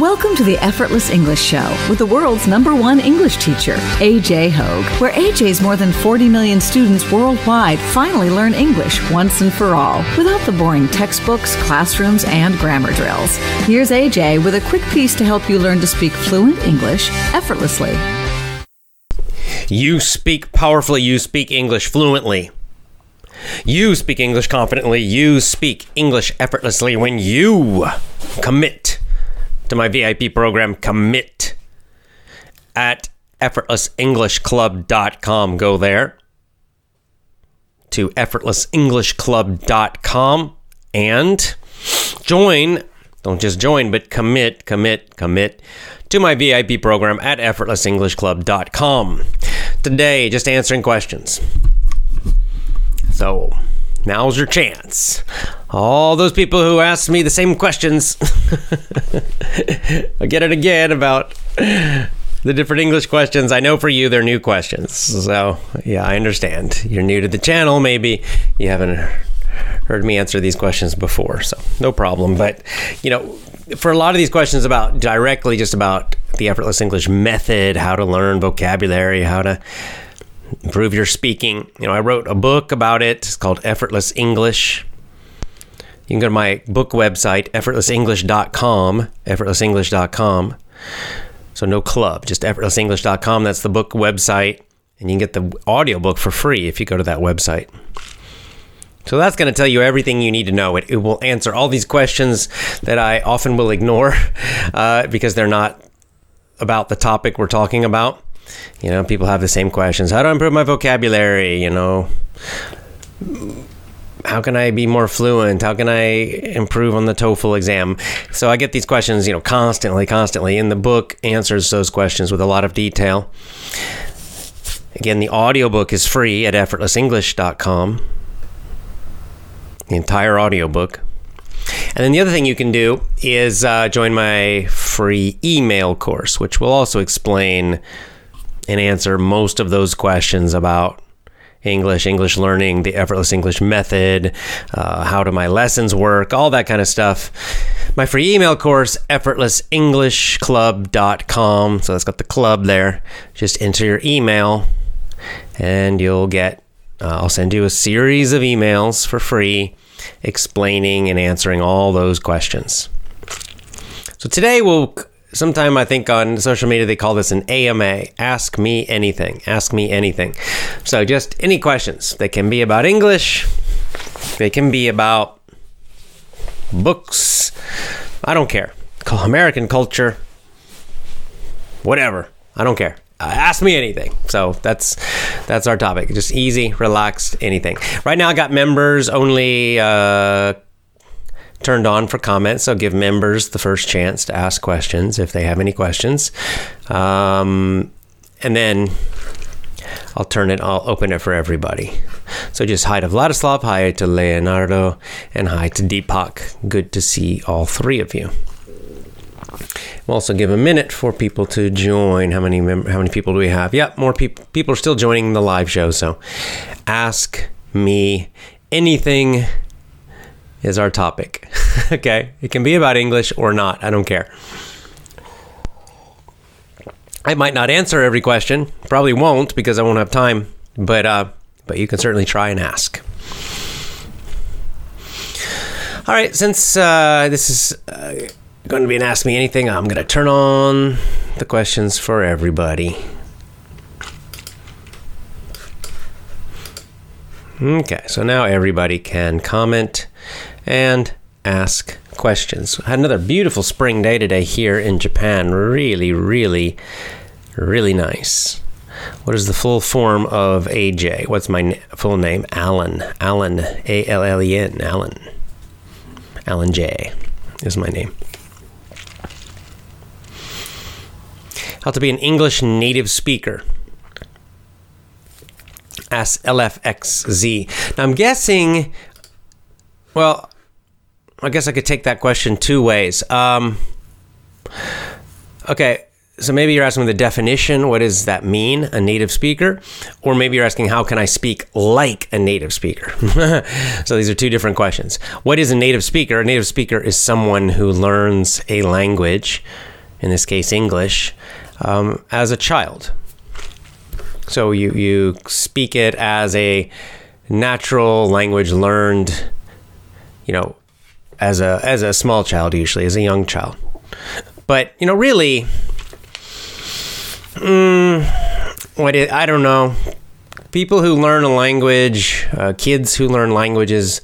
Welcome to the Effortless English Show with the world's number one English teacher, AJ Hoge, where AJ's more than 40 million students worldwide finally learn English once and for all without the boring textbooks, classrooms, and grammar drills. Here's AJ with a quick piece to help you learn to speak fluent English effortlessly. You speak powerfully, you speak English fluently. You speak English confidently, you speak English effortlessly when you commit to my VIP program, Commit at effortlessenglishclub.com. Go there to effortlessenglishclub.com and join. Don't just join, but commit, commit, commit to my VIP program at effortlessenglishclub.com. Today, just answering questions. So, now's your chance. All those people who ask me the same questions again and again about the different English questions. I know for you, they're new questions. So, yeah, I understand. You're new to the channel. Maybe you haven't heard me answer these questions before. So, no problem. But, you know, for a lot of these questions about directly just about the effortless English method, how to learn vocabulary, how to improve your speaking. You know, I wrote a book about it. It's called Effortless English. You can go to my book website, effortlessenglish.com, effortlessenglish.com. So no club, just effortlessenglish.com. That's the book website. And you can get the audiobook for free if you go to that website. So that's going to tell you everything you need to know. It, it will answer all these questions that I often will ignore uh, because they're not about the topic we're talking about. You know, people have the same questions. How do I improve my vocabulary? You know, how can I be more fluent? How can I improve on the TOEFL exam? So I get these questions, you know, constantly, constantly. And the book answers those questions with a lot of detail. Again, the audiobook is free at effortlessenglish.com. The entire audiobook. And then the other thing you can do is uh, join my free email course, which will also explain and answer most of those questions about English, English learning, the effortless English method, uh, how do my lessons work, all that kind of stuff. My free email course, effortlessenglishclub.com. So that's got the club there. Just enter your email and you'll get, uh, I'll send you a series of emails for free explaining and answering all those questions. So today we'll sometime I think on social media they call this an AMA. Ask me anything. Ask me anything. So just any questions. They can be about English. They can be about books. I don't care. American culture. Whatever. I don't care. Uh, ask me anything. So that's that's our topic. Just easy, relaxed, anything. Right now, I got members only uh, turned on for comments. So give members the first chance to ask questions if they have any questions. Um, and then I'll turn it, I'll open it for everybody. So just hi to Vladislav, hi to Leonardo, and hi to Deepak. Good to see all three of you. We'll also give a minute for people to join. How many mem- how many people do we have? Yep, more people people are still joining the live show. So ask me anything is our topic. okay? It can be about English or not. I don't care. I might not answer every question. Probably won't because I won't have time. But uh, but you can certainly try and ask. All right, since uh, this is uh, going to be an Ask Me Anything, I'm going to turn on the questions for everybody. Okay, so now everybody can comment and ask questions. Had another beautiful spring day today here in Japan. Really, really, really nice. What is the full form of AJ? What's my full name? Allen. Allen. A L L E N. Allen. Allen J is my name. How to be an English native speaker. Ask LFXZ. Now I'm guessing. Well, I guess I could take that question two ways. Um, okay, so maybe you're asking the definition. What does that mean, a native speaker? Or maybe you're asking, how can I speak like a native speaker? so these are two different questions. What is a native speaker? A native speaker is someone who learns a language, in this case, English, um, as a child. So you, you speak it as a natural language learned, you know, as a as a small child usually, as a young child. But you know, really, mm, what it, I don't know. People who learn a language, uh, kids who learn languages,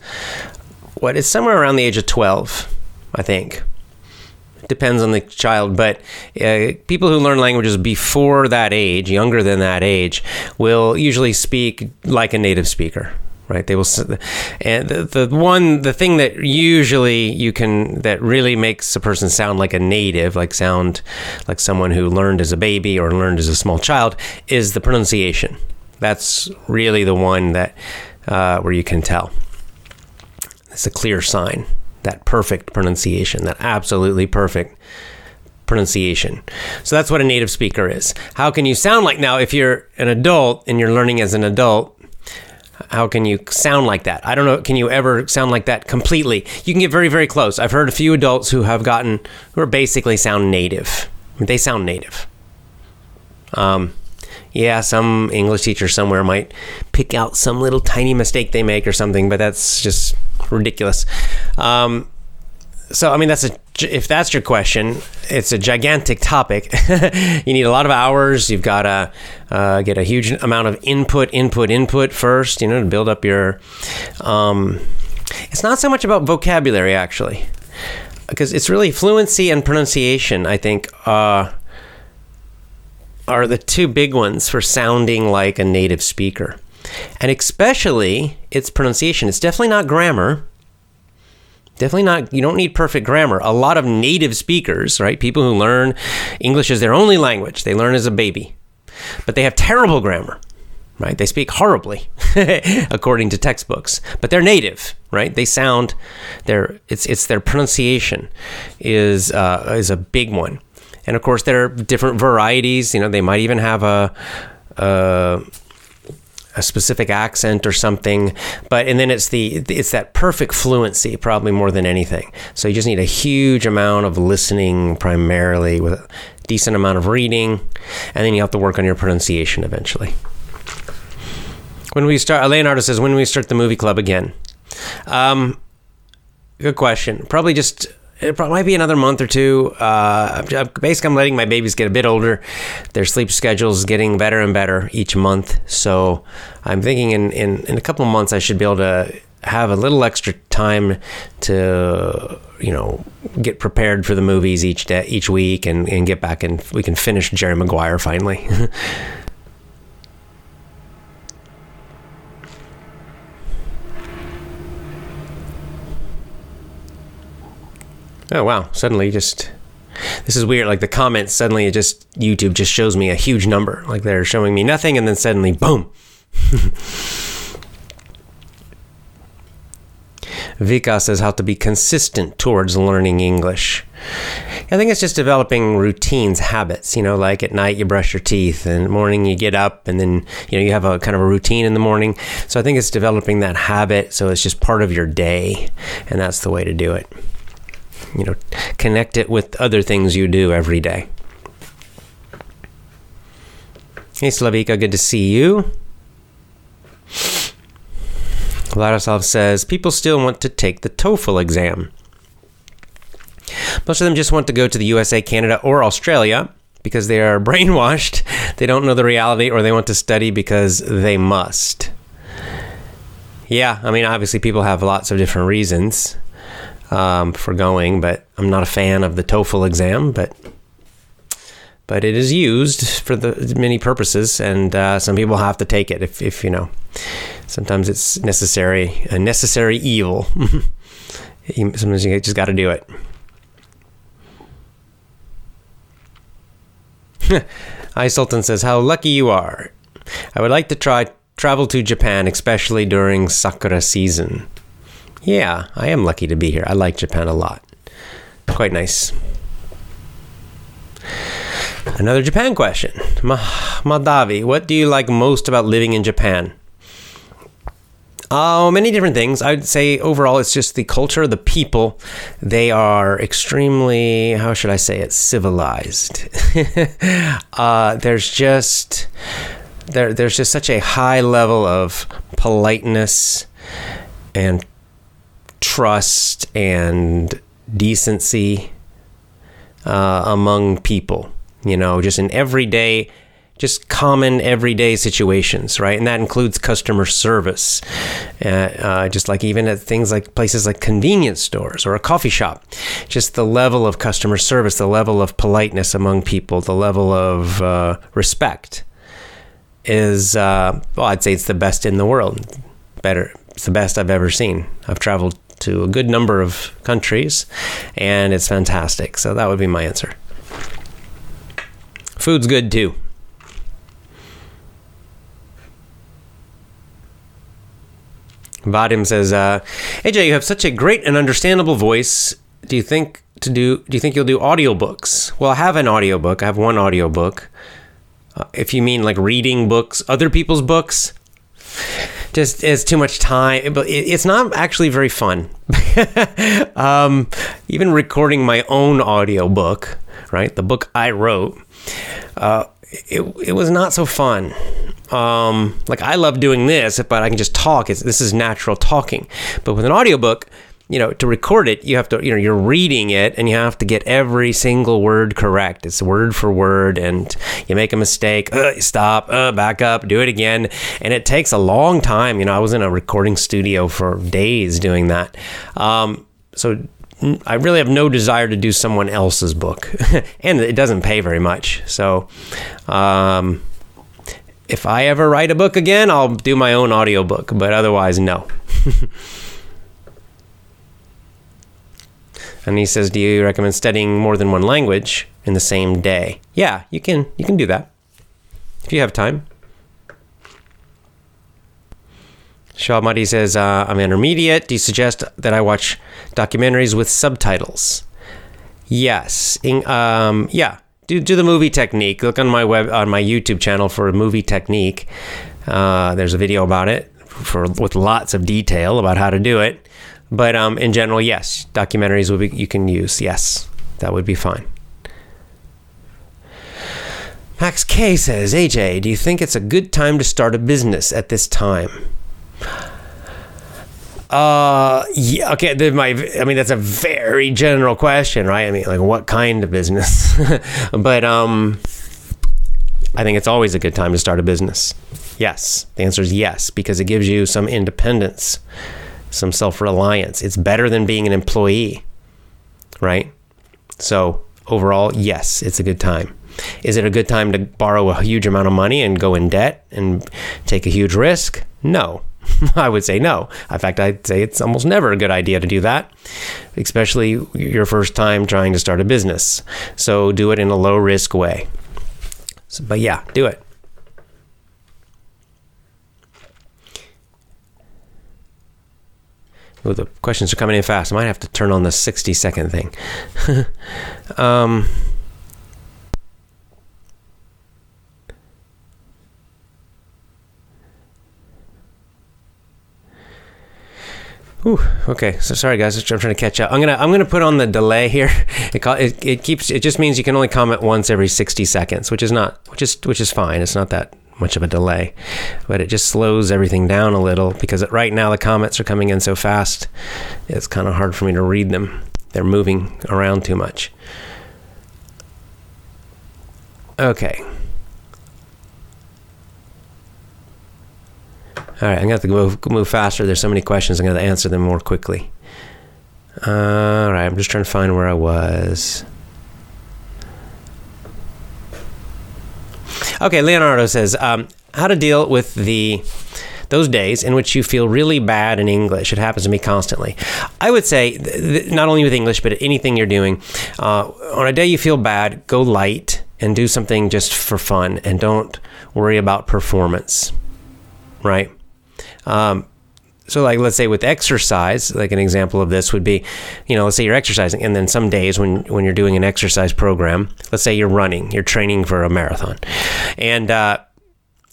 what it's somewhere around the age of twelve, I think. Depends on the child, but uh, people who learn languages before that age, younger than that age, will usually speak like a native speaker right they will and the, the one the thing that usually you can that really makes a person sound like a native like sound like someone who learned as a baby or learned as a small child is the pronunciation that's really the one that uh, where you can tell it's a clear sign that perfect pronunciation that absolutely perfect pronunciation. So that's what a native speaker is. How can you sound like now if you're an adult and you're learning as an adult? How can you sound like that? I don't know. Can you ever sound like that completely? You can get very, very close. I've heard a few adults who have gotten, who are basically sound native. They sound native. Um, yeah, some English teacher somewhere might pick out some little tiny mistake they make or something, but that's just ridiculous. Um, so, I mean, that's a if that's your question, it's a gigantic topic. you need a lot of hours. You've got to uh, get a huge amount of input, input, input first, you know, to build up your. Um, it's not so much about vocabulary, actually, because it's really fluency and pronunciation, I think, uh, are the two big ones for sounding like a native speaker. And especially its pronunciation. It's definitely not grammar definitely not you don't need perfect grammar. A lot of native speakers right people who learn english as their only language they learn as a baby. But they have terrible grammar right? They speak horribly according to textbooks. But they're native right? They sound their it's it's their pronunciation is uh, is a big one. And of course there are different varieties. You know they might even have a, a a specific accent or something but and then it's the it's that perfect fluency probably more than anything. So you just need a huge amount of listening primarily with a decent amount of reading and then you have to work on your pronunciation eventually. When we start leonardo says when we start the movie club again. Um, good question. Probably just it might be another month or two. Uh, basically, I'm letting my babies get a bit older. Their sleep schedule is getting better and better each month. So I'm thinking in, in, in a couple of months, I should be able to have a little extra time to, you know, get prepared for the movies each day, each week and, and get back and we can finish Jerry Maguire finally. Oh wow! Suddenly, just this is weird. Like the comments, suddenly it just YouTube just shows me a huge number. Like they're showing me nothing, and then suddenly, boom. Vika says how to be consistent towards learning English. I think it's just developing routines, habits. You know, like at night you brush your teeth, and morning you get up, and then you know you have a kind of a routine in the morning. So I think it's developing that habit, so it's just part of your day, and that's the way to do it you know, connect it with other things you do every day. Hey, Slavika, good to see you. Vladislav says people still want to take the TOEFL exam. Most of them just want to go to the USA, Canada, or Australia because they are brainwashed. They don't know the reality, or they want to study because they must. Yeah, I mean, obviously, people have lots of different reasons um, for going, but I'm not a fan of the TOEFL exam, but but it is used for the many purposes, and uh, some people have to take it if, if you know. Sometimes it's necessary, a necessary evil. Sometimes you just got to do it. Hi, Sultan says, How lucky you are. I would like to try travel to Japan, especially during Sakura season. Yeah, I am lucky to be here. I like Japan a lot. Quite nice. Another Japan question. Ma- Madavi, what do you like most about living in Japan? Oh, many different things. I'd say overall, it's just the culture, the people. They are extremely, how should I say it, civilized. uh, there's just there, there's just such a high level of politeness and trust and decency uh, among people. You know, just in everyday just common everyday situations, right? And that includes customer service, uh, uh, just like even at things like places like convenience stores or a coffee shop. Just the level of customer service, the level of politeness among people, the level of uh, respect is, uh, well, I'd say it's the best in the world. Better, it's the best I've ever seen. I've traveled to a good number of countries, and it's fantastic. So that would be my answer. Food's good too. Vadim says, uh, AJ, you have such a great and understandable voice. Do you think to do do you think you'll do audiobooks? Well, I have an audiobook. I have one audiobook. Uh, if you mean like reading books, other people's books, just it's too much time. But it's not actually very fun. um, even recording my own audiobook, right? The book I wrote, uh, it, it was not so fun um, like I love doing this, but I can just talk. It's, this is natural talking. But with an audiobook, you know, to record it, you have to, you know, you're reading it and you have to get every single word correct. It's word for word, and you make a mistake, uh, stop, uh, back up, do it again. And it takes a long time. You know, I was in a recording studio for days doing that. Um, so I really have no desire to do someone else's book, and it doesn't pay very much. So, um, if I ever write a book again, I'll do my own audiobook, but otherwise, no. and he says, "Do you recommend studying more than one language in the same day?" Yeah, you can. You can do that if you have time. Shamadi says, uh, "I'm intermediate. Do you suggest that I watch documentaries with subtitles?" Yes. In, um, yeah do do the movie technique. Look on my web on my YouTube channel for a movie technique. Uh, there's a video about it for with lots of detail about how to do it. But um, in general, yes, documentaries would be you can use. Yes, that would be fine. Max K says, AJ, do you think it's a good time to start a business at this time? Uh, yeah. Okay. My, I mean, that's a very general question, right? I mean, like, what kind of business? but um, I think it's always a good time to start a business. Yes. The answer is yes, because it gives you some independence, some self reliance. It's better than being an employee, right? So overall, yes, it's a good time. Is it a good time to borrow a huge amount of money and go in debt and take a huge risk? No. I would say no. In fact, I'd say it's almost never a good idea to do that, especially your first time trying to start a business. So do it in a low risk way. So, but yeah, do it. Oh, the questions are coming in fast. I might have to turn on the 60 second thing. um, okay. So sorry, guys. I'm trying to catch up. I'm gonna I'm gonna put on the delay here. It, it, it keeps it just means you can only comment once every 60 seconds, which is not which is which is fine. It's not that much of a delay, but it just slows everything down a little because right now the comments are coming in so fast. It's kind of hard for me to read them. They're moving around too much. Okay. All right, I'm gonna have to move, move faster. There's so many questions. I'm gonna answer them more quickly. Uh, all right, I'm just trying to find where I was. Okay, Leonardo says, um, how to deal with the those days in which you feel really bad in English. It happens to me constantly. I would say, th- th- not only with English, but anything you're doing, uh, on a day you feel bad, go light and do something just for fun and don't worry about performance, right? Um, so like let's say with exercise like an example of this would be you know let's say you're exercising and then some days when when you're doing an exercise program let's say you're running you're training for a marathon. And uh,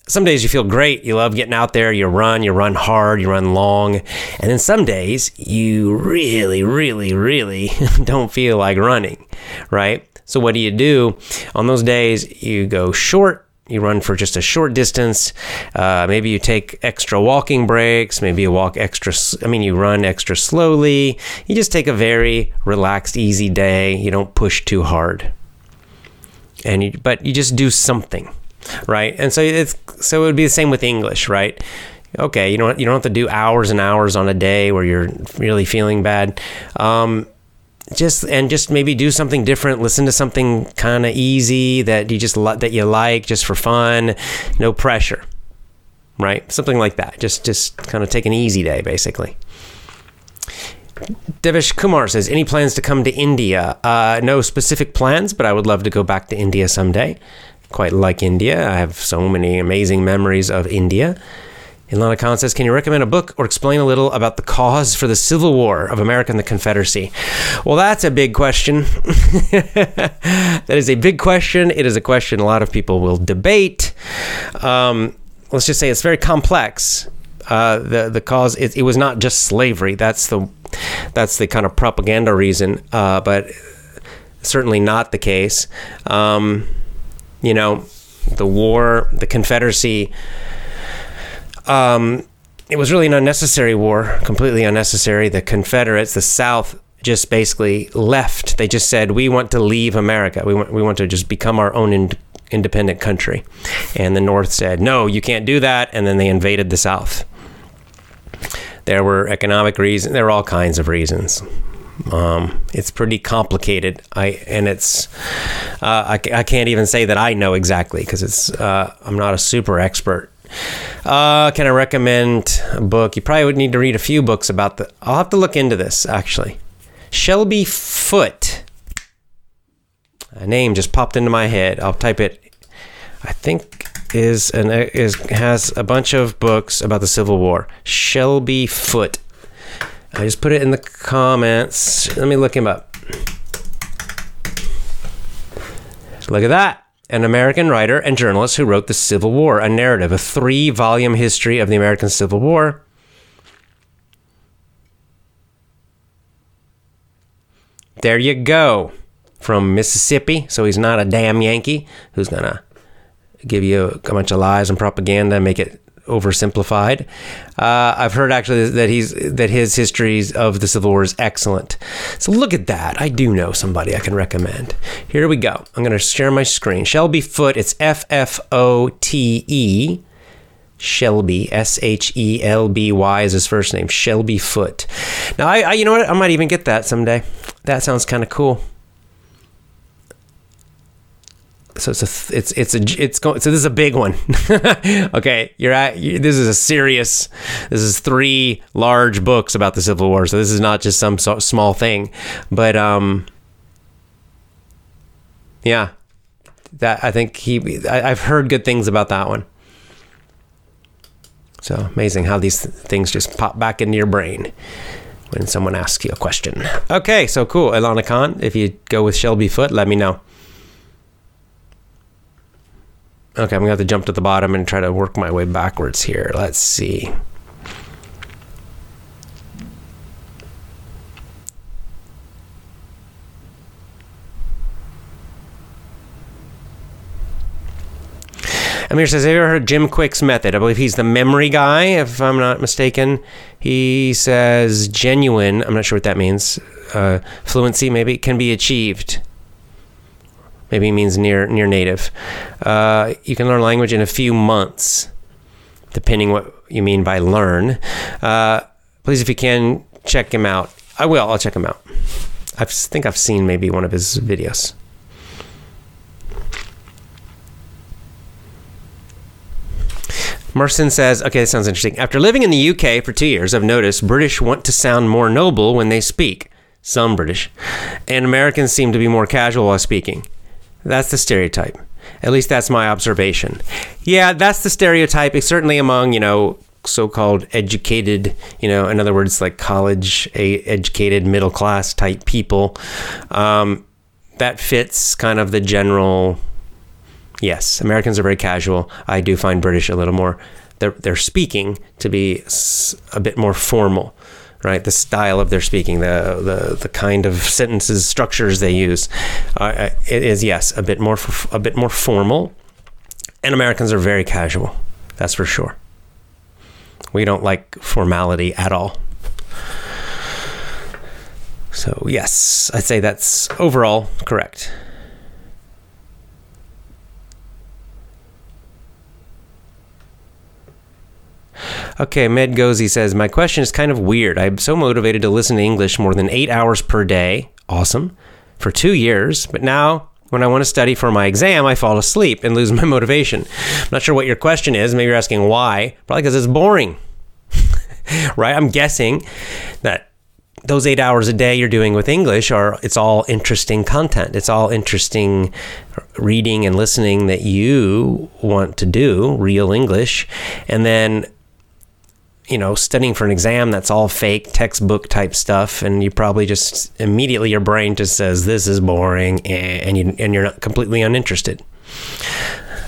some days you feel great you love getting out there you run you run hard you run long. And then some days you really really really don't feel like running right? So what do you do? On those days you go short you run for just a short distance. Uh, maybe you take extra walking breaks. Maybe you walk extra. I mean, you run extra slowly. You just take a very relaxed, easy day. You don't push too hard, and you, but you just do something, right? And so it's so it would be the same with English, right? Okay, you don't you don't have to do hours and hours on a day where you're really feeling bad. Um, just and just maybe do something different listen to something kind of easy that you just that you like just for fun no pressure right something like that just just kind of take an easy day basically Devish Kumar says, any plans to come to India? Uh, no specific plans, but I would love to go back to India someday. Quite like India. I have so many amazing memories of India. Ilana Khan says, Can you recommend a book or explain a little about the cause for the Civil War of America and the Confederacy? Well, that's a big question. that is a big question. It is a question a lot of people will debate. Um, let's just say it's very complex. Uh, the the cause it, it, was not just slavery. That's the that's the kind of propaganda reason, uh, but certainly not the case. Um, you know, the war, the Confederacy um, it was really an unnecessary war, completely unnecessary. The Confederates, the South, just basically left. They just said, "We want to leave America. We want we want to just become our own in, independent country." And the North said, "No, you can't do that." And then they invaded the South. There were economic reasons. There were all kinds of reasons. Um, it's pretty complicated. I and it's uh, I, I can't even say that I know exactly because it's uh, I'm not a super expert uh, can I recommend a book? You probably would need to read a few books about the. I'll have to look into this actually. Shelby Foote. A name just popped into my head. I'll type it. I think is an is has a bunch of books about the Civil War. Shelby Foote. I just put it in the comments. Let me look him up. Look at that an American writer and journalist who wrote The Civil War, a narrative, a three volume history of the American Civil War. There you go. From Mississippi. So he's not a damn Yankee who's to give you a bunch of lies and propaganda and make it oversimplified. Uh, I've heard actually that he's that his histories of the Civil War is excellent. So look at that. I do know somebody I can recommend. Here we go. I'm going to share my screen. Shelby Foote. It's F F O T E. Shelby, S H E L B Y is his first name. Shelby Foote. Now, I, I, you know what? I might even get that someday. That sounds kind of cool so it's a it's it's a it's going so this is a big one. Okay you're at you, this is a serious this is three large books about the civil war so this is not just some so, small thing. But um yeah that i think he I, i've heard good things about that one. So amazing how these things just pop back into your brain when someone asks you a question. Okay so cool. Ilana khan if you go with shelby Foote let me know Okay, I'm gonna have to jump to the bottom and try to work my way backwards here. Let's see. Amir says, Have you ever heard Jim Kwik's method? I believe he's the memory guy, if I'm not mistaken. He says genuine, I'm not sure what that means, uh, fluency maybe, can be achieved maybe means near near native. Uh, you can learn language in a few months, depending what you mean by learn. Uh, please, if you can, check him out. I will. I'll check him out. I think I've seen maybe one of his videos. Merson says, okay, this sounds interesting. After living in the UK for two years, I've noticed British want to sound more noble when they speak. Some British. And Americans seem to be more casual while speaking. That's the stereotype. At least that's my observation. Yeah, that's the stereotype. It's certainly among, you know, so-called educated, you know, in other words, like college educated middle class type people. Um, that fits kind of the general. Yes, Americans are very casual. I do find British a little more. They're they're speaking to be a bit more formal, right? The style of their speaking, the the, the kind of sentences structures they use, uh, is yes a bit more a bit more formal, and Americans are very casual. That's for sure. We don't like formality at all. So, yes, I'd say that's overall correct. Okay, Med Gozi says, My question is kind of weird. I'm so motivated to listen to English more than eight hours per day. Awesome. For two years, but now when I want to study for my exam, I fall asleep and lose my motivation. I'm not sure what your question is. Maybe you're asking why. Probably because it's boring. right? I'm guessing that those eight hours a day you're doing with English are it's all interesting content. It's all interesting reading and listening that you want to do, real English. And then you know, studying for an exam that's all fake textbook type stuff, and you probably just immediately your brain just says this is boring, and you and you're not completely uninterested.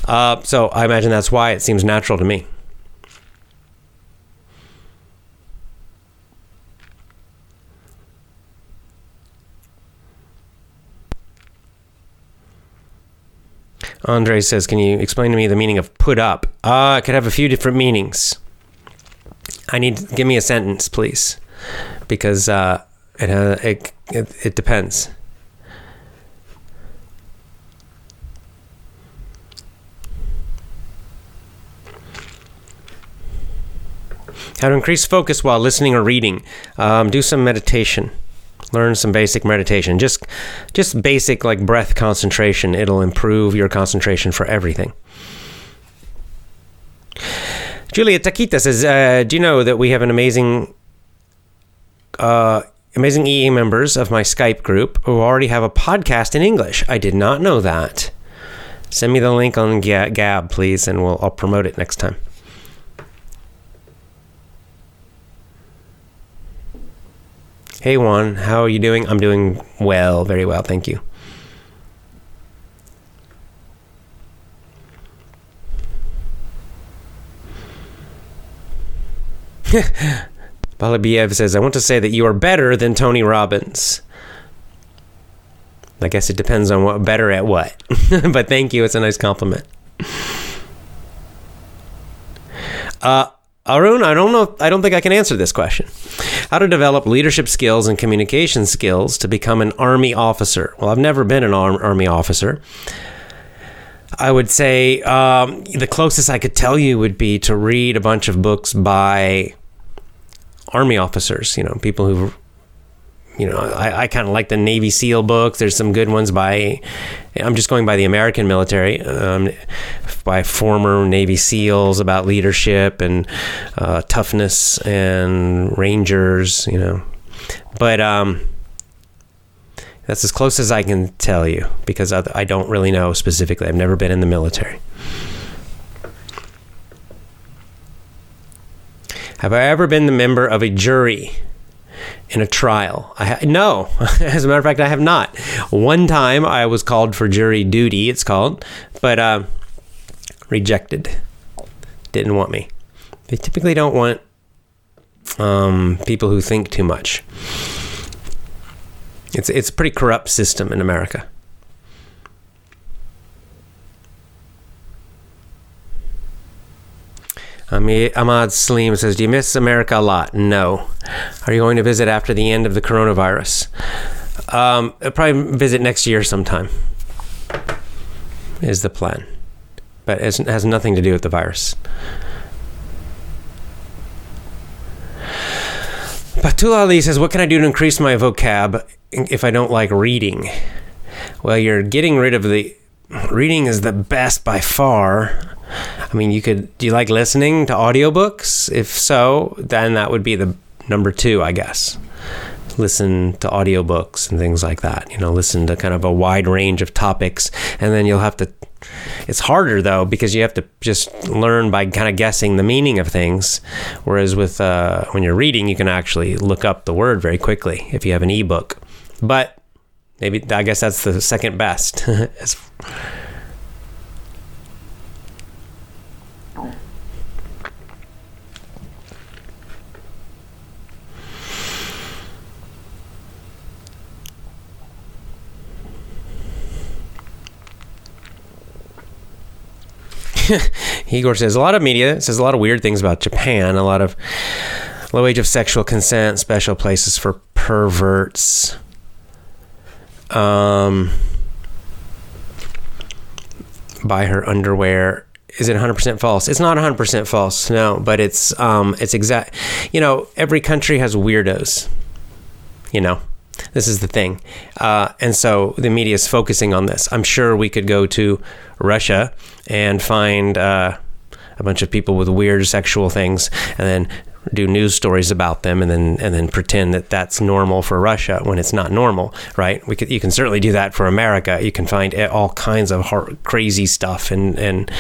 Uh, so I imagine that's why it seems natural to me. Andre says, "Can you explain to me the meaning of put up?" Uh, it could have a few different meanings. I need give me a sentence, please, because uh, it, uh, it, it it depends. How to increase focus while listening or reading. Um, do some meditation. Learn some basic meditation. Just, just basic like breath concentration. It'll improve your concentration for everything. Julia Taquita says, uh, "Do you know that we have an amazing, uh, amazing EE members of my Skype group who already have a podcast in English? I did not know that. Send me the link on Gab, please, and we'll I'll promote it next time." Hey Juan, how are you doing? I'm doing well, very well, thank you. Balabiev says, I want to say that you are better than Tony Robbins. I guess it depends on what better at what. but thank you. It's a nice compliment. Uh, Arun, I don't know. I don't think I can answer this question. How to develop leadership skills and communication skills to become an army officer? Well, I've never been an army officer. I would say um, the closest I could tell you would be to read a bunch of books by army officers, you know, people who, you know, I, I kind of like the Navy SEAL books. There's some good ones by, I'm just going by the American military, um, by former Navy SEALs about leadership and uh, toughness and Rangers, you know. But um, that's as close as I can tell you because I, I don't really know specifically. I've never been in the military. Have I ever been the member of a jury in a trial? I ha- no. As a matter of fact, I have not. One time I was called for jury duty, it's called, but uh, rejected. Didn't want me. They typically don't want um, people who think too much. It's it's a pretty corrupt system in America. Ahmad Salim says, Do you miss America a lot? No. Are you going to visit after the end of the coronavirus? Um, I'll probably visit next year sometime, is the plan. But it has nothing to do with the virus. Batul Ali says, What can I do to increase my vocab if I don't like reading? Well, you're getting rid of the. Reading is the best by far. I mean, you could. Do you like listening to audiobooks? If so, then that would be the number two, I guess. listen to audiobooks and things like that. You know, listen to kind of a wide range of topics, and then you'll have to. It's harder though because you have to just learn by kind of guessing the meaning of things, whereas with uh, when you're reading, you can actually look up the word very quickly if you have an ebook. But maybe I guess that's the second best. Igor says a lot of media says a lot of weird things about Japan, a lot of low age of sexual consent, special places for perverts. Um, buy her underwear. Is it 100% false? It's not 100% false, no, but it's um, it's exact. You know, every country has weirdos. You know, this is the thing, uh, and so the media is focusing on this. I'm sure we could go to Russia and find uh, a bunch of people with weird sexual things, and then do news stories about them and then and then pretend that that's normal for Russia when it's not normal, right? We could you can certainly do that for America. You can find all kinds of crazy stuff and and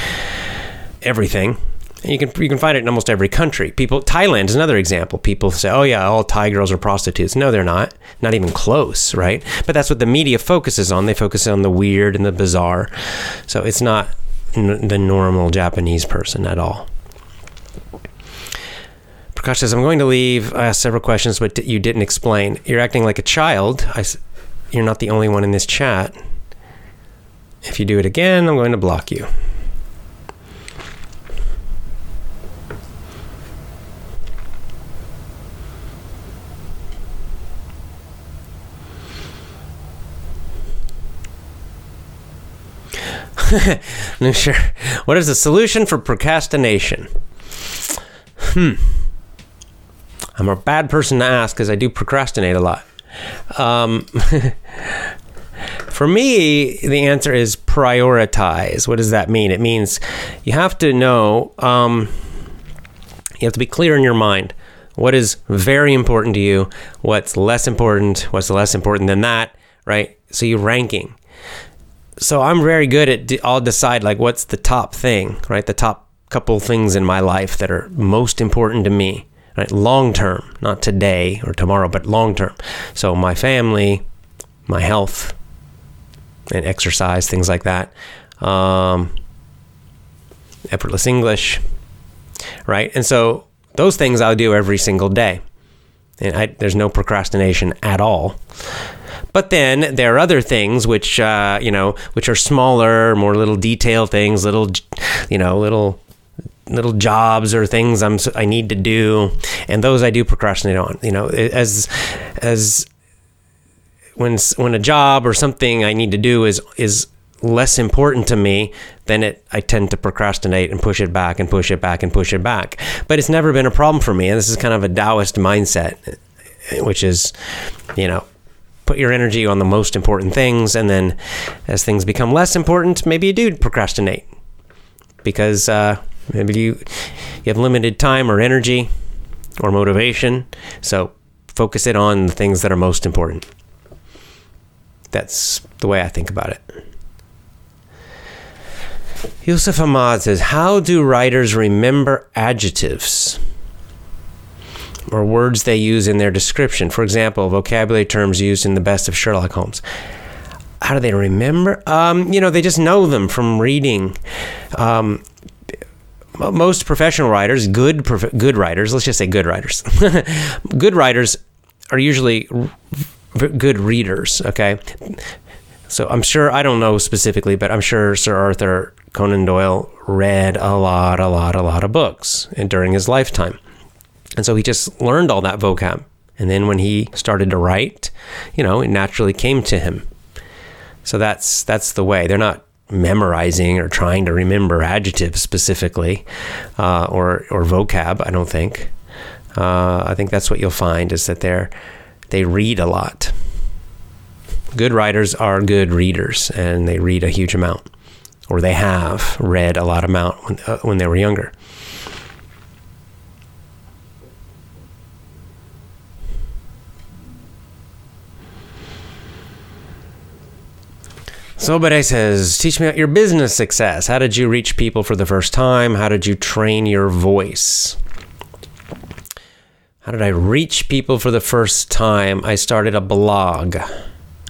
everything. You can you can find it in almost every country. People Thailand is another example. People say, "Oh yeah, all Thai girls are prostitutes." No, they're not. Not even close, right? But that's what the media focuses on. They focus on the weird and the bizarre. So it's not n- the normal Japanese person at all. Prakash says, I'm going to leave. I asked several questions, but you didn't explain. You're acting like a child. I, you're not the only one in this chat. If you do it again, I'm going to block you. no, sure. What is the solution for procrastination? Hmm. I'm a bad person to ask because I do procrastinate a lot. Um, for me, the answer is prioritize. What does that mean? It means you have to know, um, you have to be clear in your mind what is very important to you, what's less important, what's less important than that, right? So you're ranking. So I'm very good at, I'll decide like what's the top thing, right? The top couple things in my life that are most important to me right? Long term, not today or tomorrow, but long term. So my family, my health, and exercise, things like that. Um, effortless English, right? And so those things I'll do every single day. And I, there's no procrastination at all. But then there are other things which, uh, you know, which are smaller, more little detail things, little, you know, little little jobs or things I'm I need to do, and those I do procrastinate on. You know, as as when when a job or something I need to do is is less important to me, then it I tend to procrastinate and push it back and push it back and push it back. But it's never been a problem for me, and this is kind of a Taoist mindset, which is, you know, put your energy on the most important things, and then as things become less important, maybe you do procrastinate because. Uh, Maybe you you have limited time or energy or motivation, so focus it on the things that are most important. That's the way I think about it. Yusuf Ahmad says, How do writers remember adjectives or words they use in their description? For example, vocabulary terms used in the best of Sherlock Holmes. How do they remember? Um, you know, they just know them from reading. Um, most professional writers, good good writers, let's just say good writers, good writers are usually good readers. Okay, so I'm sure I don't know specifically, but I'm sure Sir Arthur Conan Doyle read a lot, a lot, a lot of books during his lifetime, and so he just learned all that vocab. And then when he started to write, you know, it naturally came to him. So that's that's the way. They're not memorizing or trying to remember adjectives specifically uh, or or vocab. I don't think. Uh, I think that's what you'll find is that they're they read a lot. Good writers are good readers, and they read a huge amount, or they have read a lot amount when, uh, when they were younger. So Bede says, teach me about your business success. How did you reach people for the first time? How did you train your voice? How did I reach people for the first time? I started a blog.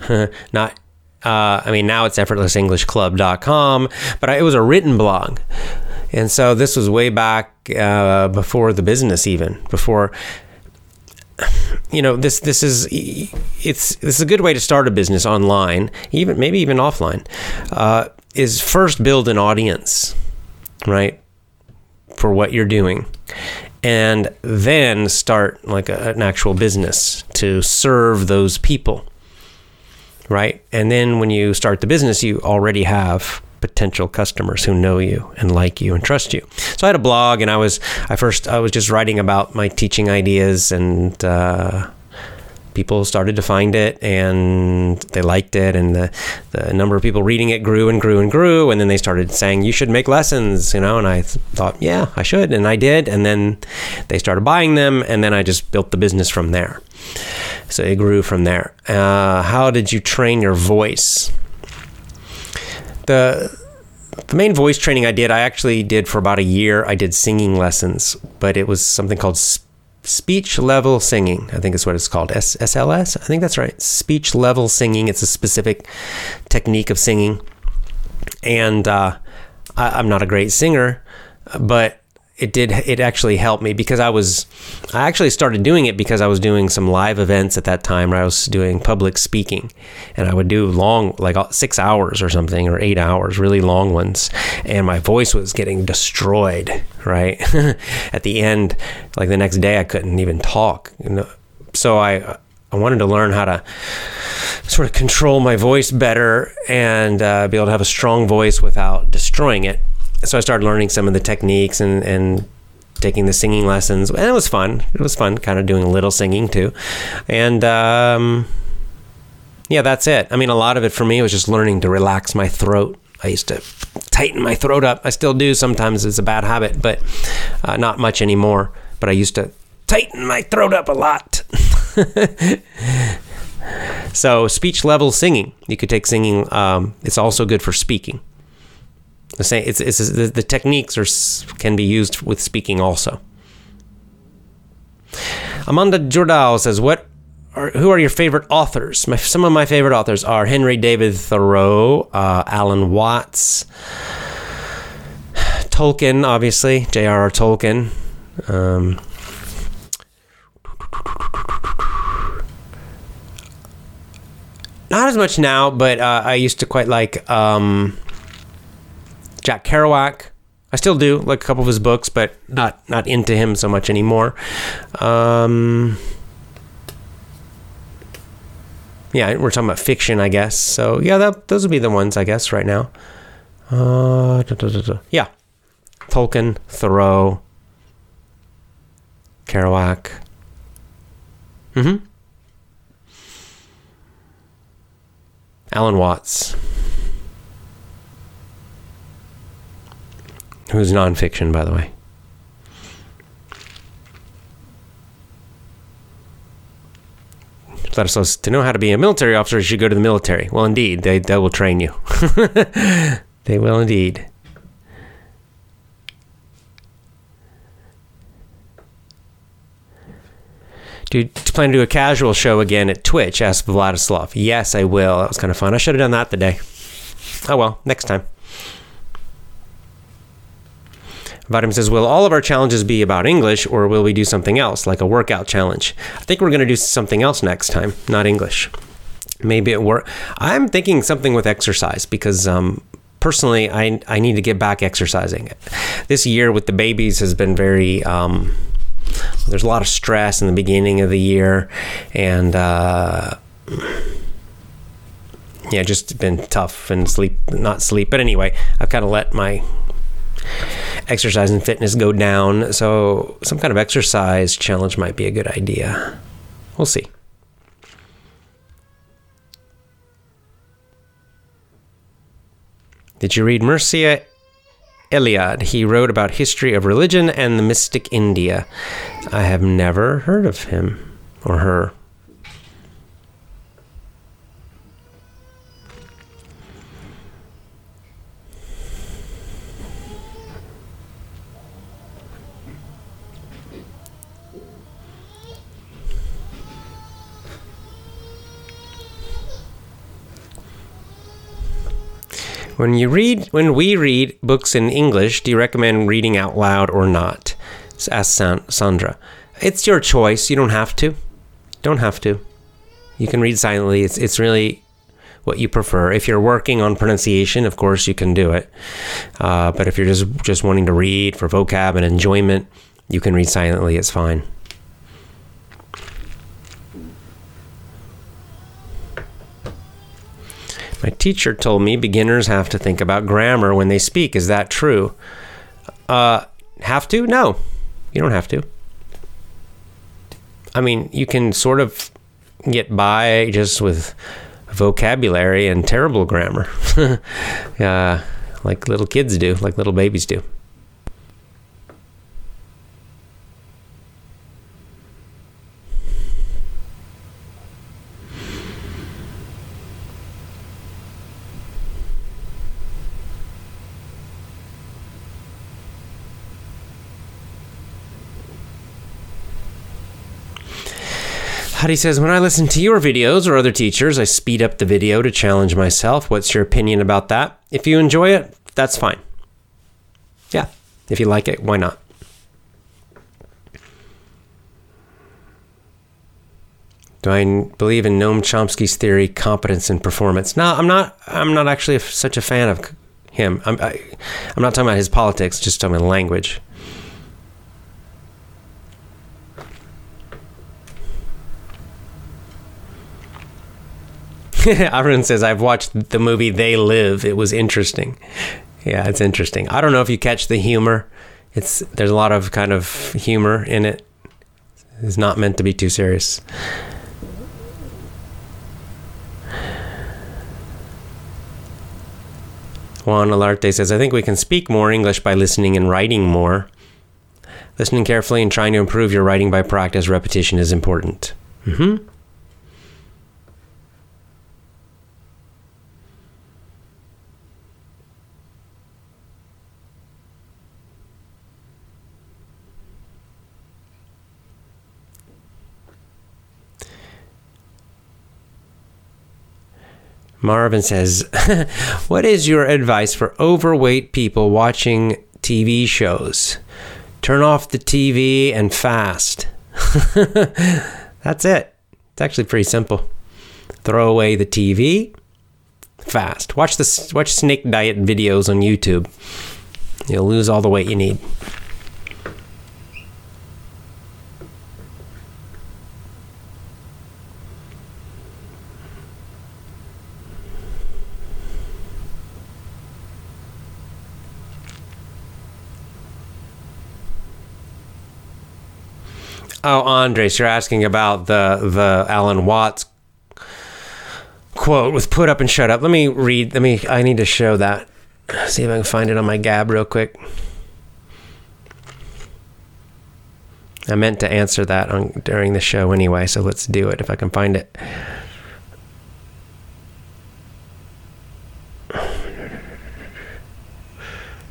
Not, uh, I mean, now it's effortlessenglishclub.com, but I, it was a written blog. And so this was way back uh, before the business, even before you know this this is it's this is a good way to start a business online even maybe even offline uh, is first build an audience right for what you're doing. And then start like a, an actual business to serve those people right? And then when you start the business you already have potential customers who know you and like you and trust you. So I had a blog, and I was I first I was just writing about my teaching ideas, and uh, people started to find it, and they liked it, and the the number of people reading it grew and grew and grew, and then they started saying you should make lessons, you know, and I thought yeah I should, and I did, and then they started buying them, and then I just built the business from there. So it grew from there. Uh, how did you train your voice? The the main voice training I did, I actually did for about a year. I did singing lessons, but it was something called speech level singing. I think is what it's called. S- SLS. I think that's right. Speech level singing. It's a specific technique of singing, and uh, I, I'm not a great singer, but it did it actually helped me because I was I actually started doing it because I was doing some live events at that time where I was doing public speaking and I would do long like 6 hours or something or 8 hours really long ones. And my voice was getting destroyed right? At the end like the next day I couldn't even talk so I I wanted to learn how to sort of control my voice better and uh, be able to have a strong voice without destroying it so I started learning some of the techniques and, and taking the singing lessons, and it was fun. It was fun, kind of doing a little singing too, and um, yeah, that's it. I mean, a lot of it for me was just learning to relax my throat. I used to tighten my throat up. I still do sometimes. It's a bad habit, but uh, not much anymore. But I used to tighten my throat up a lot. so speech level singing, you could take singing. Um, it's also good for speaking. The same. It's, it's the, the techniques are can be used with speaking also. Amanda Jordal says, "What who are your favorite authors? My, some of my favorite authors are Henry David Thoreau, uh, Alan Watts, Tolkien, obviously, J.R.R. Tolkien." Um, not as much now, but uh, I used to quite like um, Jack Kerouac. I still do like a couple of his books, but not not into him so much anymore. Um, yeah, we're talking about fiction, I guess. So yeah, that, those would be the ones I guess right now. Uh, da, da, da, yeah, Tolkien, Thoreau, Kerouac. Mm-hmm. Alan Watts. Who's nonfiction, by the way. Us to know how to be a military officer, you should go to the military. Well, indeed, they, they will train you. they will indeed. Do you plan to do a casual show again at Twitch? asked Vladislav. Yes, I will. That was kind of fun. I should have done that today. Oh well, next time. Vadim says, Will all of our challenges be about English or will we do something else, like a workout challenge? I think we're going to do something else next time, not English. Maybe it work. I'm thinking something with exercise because um, personally, I, I need to get back exercising. This year with the babies has been very. Um, there's a lot of stress in the beginning of the year, and uh, yeah, just been tough and sleep, not sleep. But anyway, I've kind of let my exercise and fitness go down. So, some kind of exercise challenge might be a good idea. We'll see. Did you read Mircea Eliade? He wrote about history of religion and the mystic India. I have never heard of him or her. When you read, when we read books in English, do you recommend reading out loud or not? Asked San- Sandra. It's your choice. You don't have to. Don't have to. You can read silently. It's it's really what you prefer. If you're working on pronunciation, of course, you can do it. Uh, but if you're just just wanting to read for vocab and enjoyment, you can read silently. It's fine. My teacher told me beginners have to think about grammar when they speak. Is that true? Uh, have to? No, you don't have to. I mean, you can sort of get by just with vocabulary and terrible grammar, uh, like little kids do, like little babies do. Huddy says, When I listen to your videos or other teachers, I speed up the video to challenge myself. What's your opinion about that? If you enjoy it, that's fine. Yeah. If you like it, why not? Do I believe in Noam Chomsky's theory, competence and performance? No, I'm not. I'm not actually such a fan of him. I'm. I, i am not talking about his politics. Just talking about language. Arun says, I've watched the movie They Live. It was interesting. Yeah, it's interesting. I don't know if you catch the humor. It's there's a lot of kind of humor in it. It's not meant to be too serious. Juan Alarte says, I think we can speak more English by listening and writing more. Listening carefully and trying to improve your writing by practice, repetition is important. Mm-hmm. Marvin says, What is your advice for overweight people watching TV shows? Turn off the TV and fast. That's it. It's actually pretty simple. Throw away the TV, fast. Watch the watch snake diet videos on YouTube. You'll lose all the weight you need. Oh, Andres, you're asking about the the Alan Watts quote with "put up and shut up." Let me read. Let me. I need to show that. See if I can find it on my Gab real quick. I meant to answer that on, during the show anyway, so let's do it if I can find it.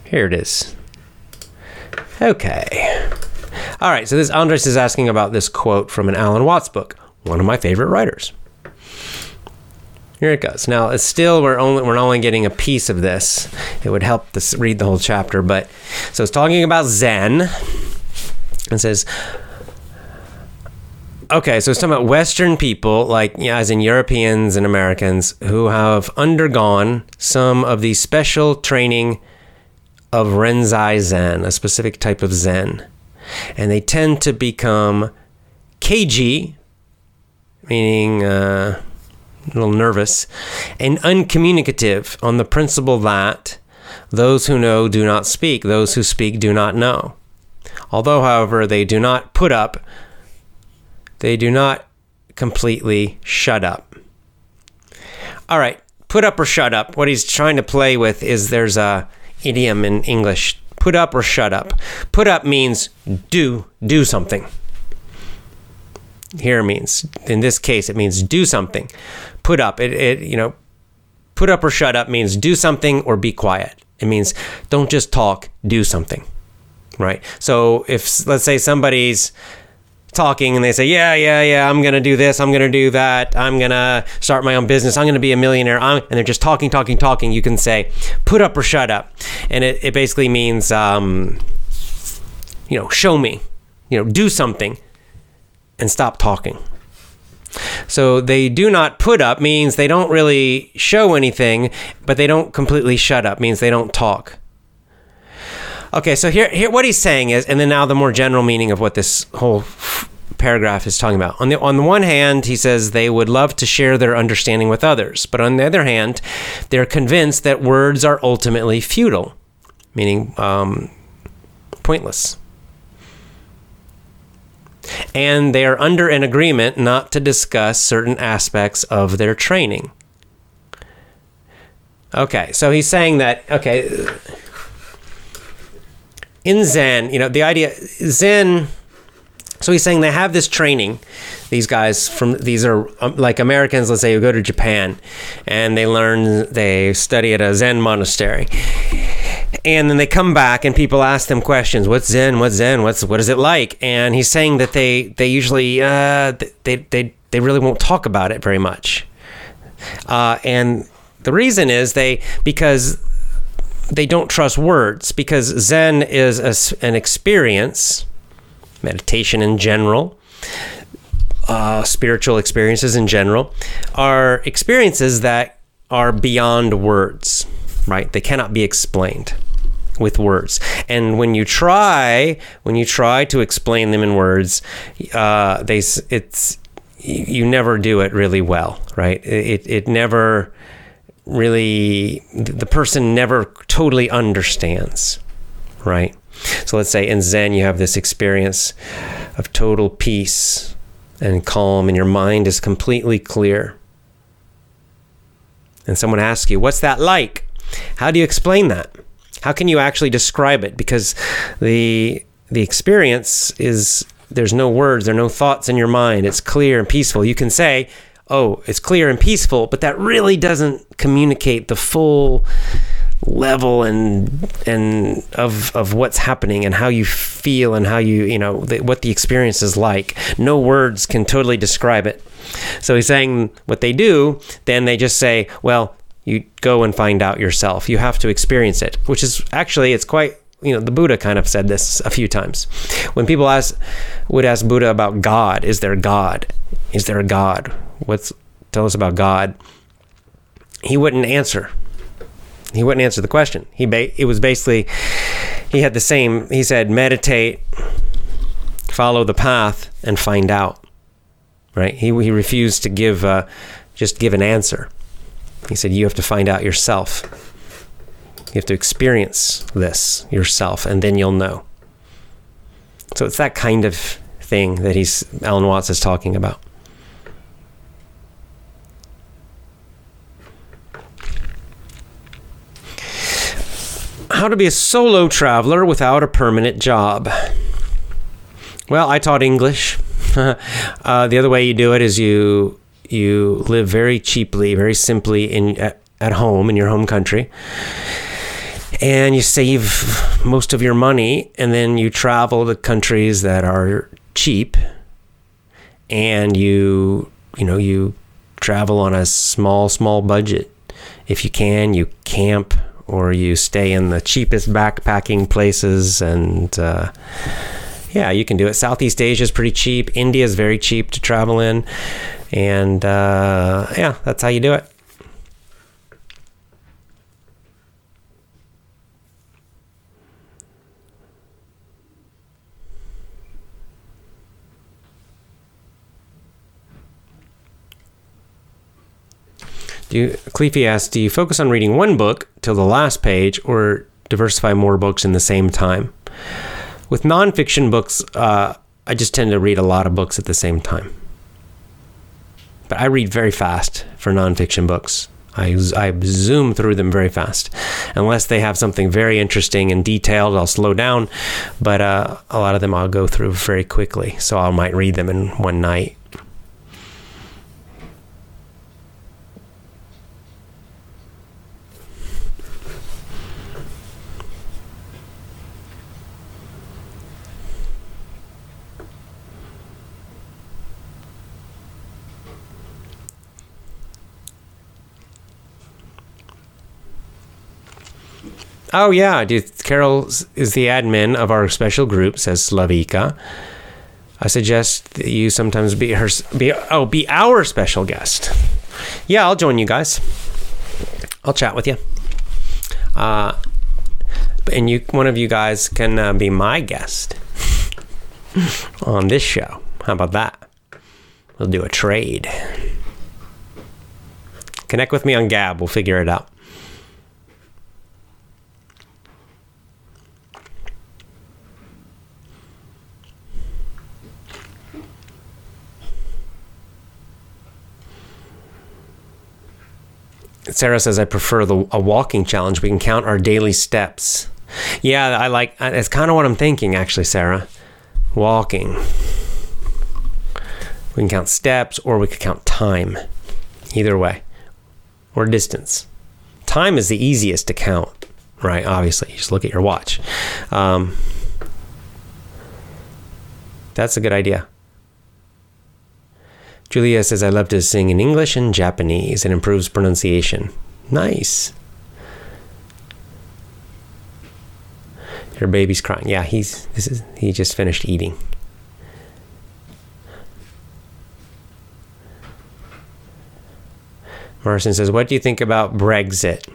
Here it is. Okay. All right, so this Andres is asking about this quote from an Alan Watts book, one of my favorite writers. Here it goes. Now, it's still we're only we're only getting a piece of this. It would help to read the whole chapter, but so it's talking about Zen. It says, okay, so it's talking about Western people, like yeah, as in Europeans and Americans, who have undergone some of the special training of Rinzai Zen, a specific type of Zen and they tend to become cagey, meaning uh, a little nervous, and uncommunicative on the principle that those who know do not speak, those who speak do not know. Although, however, they do not put up, they do not completely shut up. All right, put up or shut up. What he's trying to play with is there's a idiom in English Put up or shut up. Put up means do, do something. Here means, in this case, it means do something. Put up, it, it you know, put up or shut up means do something or be quiet. It means don't just talk, do something. Right? So if, let's say somebody's talking and they say, Yeah, yeah, yeah, I'm going to do this, I'm going to do that, I'm going to start my own business, I'm going to be a millionaire, I'm, and they're just talking, talking, talking, you can say, Put up or shut up. And it, it basically means, um, you know, show me, you know, do something and stop talking. So they do not put up means they don't really show anything, but they don't completely shut up means they don't talk. Okay, so here, here, what he's saying is, and then now the more general meaning of what this whole paragraph is talking about. On the on the one hand, he says they would love to share their understanding with others, but on the other hand, they're convinced that words are ultimately futile, meaning um, pointless. And they are under an agreement not to discuss certain aspects of their training. Okay, so he's saying that okay in Zen, you know, the idea Zen. So he's saying they have this training. These guys from these are um, like Americans. Let's say who go to Japan, and they learn they study at a Zen monastery, and then they come back and people ask them questions. What's Zen? What's Zen? What's what is it like? And he's saying that they they usually uh, they they they really won't talk about it very much, uh, and the reason is they because they don't trust words because Zen is a, an experience, meditation in general, uh, spiritual experiences in general, are experiences that are beyond words, right? They cannot be explained with words. And when you try, when you try to explain them in words, uh, they it's you never do it really well, right? It it never really the person never totally understands, right? So let's say in Zen you have this experience of total peace and calm, and your mind is completely clear. And someone asks you, What's that like? How do you explain that? How can you actually describe it? Because the the experience is there's no words, there are no thoughts in your mind. It's clear and peaceful. You can say, oh, it's clear and peaceful, but that really doesn't communicate the full level and and of of what's happening and how you feel and how you you know the, what the experience is like. No words can totally describe it. So he's saying what they do, then they just say, well, you go and find out yourself. You have to experience it, which is actually it's quite you know the buddha kind of said this a few times when people ask would ask buddha about god is there god is there a god what's tell us about God? He wouldn't answer. He wouldn't answer the question. He ba- it was basically he had the same. He said meditate, follow the path, and find out. Right? He he refused to give uh, just give an answer. He said you have to find out yourself. You have to experience this yourself, and then you'll know. So it's that kind of thing that he's Alan Watts is talking about. How to be a solo traveler without a permanent job. Well, I taught English. uh, the other way you do it is you you live very cheaply, very simply in at, at home in your home country, and you save most of your money, and then you travel to countries that are cheap, and you you know you travel on a small small budget. If you can, you camp or you stay in the cheapest backpacking places and uh, yeah you can do it. Southeast asia is pretty cheap. India is very cheap to travel in. And uh, yeah that's how you do it Do you, Cleefy asks, do you focus on reading one book till the last page or diversify more books in the same time? With nonfiction books, uh, I just tend to read a lot of books at the same time. But I read very fast for nonfiction books. I, I zoom through them very fast. Unless they have something very interesting and detailed, I'll slow down. But uh, a lot of them I'll go through very quickly. So I might read them in one night. Oh yeah. Carol is the admin of our special group. Says Slavika. I suggest that you sometimes be her. Be oh, be our special guest. Yeah, I'll join you guys. I'll chat with you. Uh, and you, one of you guys can uh, be my guest on this show. How about that? We'll do a trade. Connect with me on Gab. We'll figure it out. Sarah says, I prefer the, a walking challenge. We can count our daily steps. Yeah, I like, it's kind of what I'm thinking, actually, Sarah. Walking. We can count steps or we could count time. Either way. Or distance. Time is the easiest to count, right? Obviously, you just look at your watch. Um, that's a good idea. Julia says, I love to sing in English and Japanese. It improves pronunciation. Nice. Your baby's crying. Yeah, he's this is he just finished eating. Morrison says, What do you think about Brexit?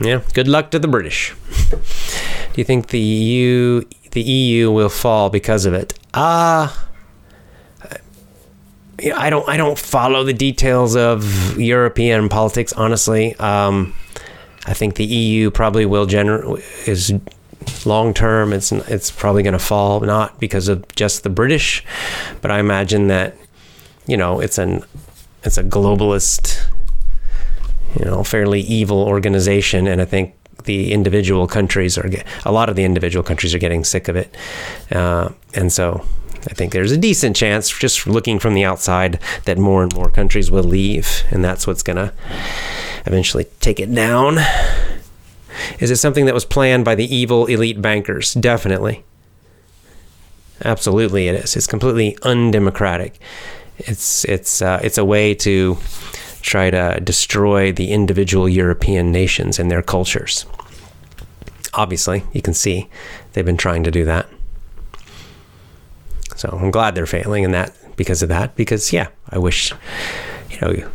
Yeah, good luck to the British. do you think the EU the EU will fall because of it? Ah, uh, I don't I don't follow the details of European politics honestly. Um, I think the EU probably will gener is long term. It's it's probably going to fall not because of just the British, but I imagine that you know it's an it's a globalist, you know, fairly evil organization, and I think the individual countries are a lot of the individual countries are getting sick of it, uh, and so I think there's a decent chance, just looking from the outside, that more and more countries will leave, and that's what's going to eventually take it down. Is it something that was planned by the evil elite bankers? Definitely. Absolutely, it is. It's completely undemocratic. It's it's uh, it's a way to try to destroy the individual European nations and their cultures. Obviously, you can see they've been trying to do that. So I'm glad they're failing in that because of that. Because yeah, I wish you know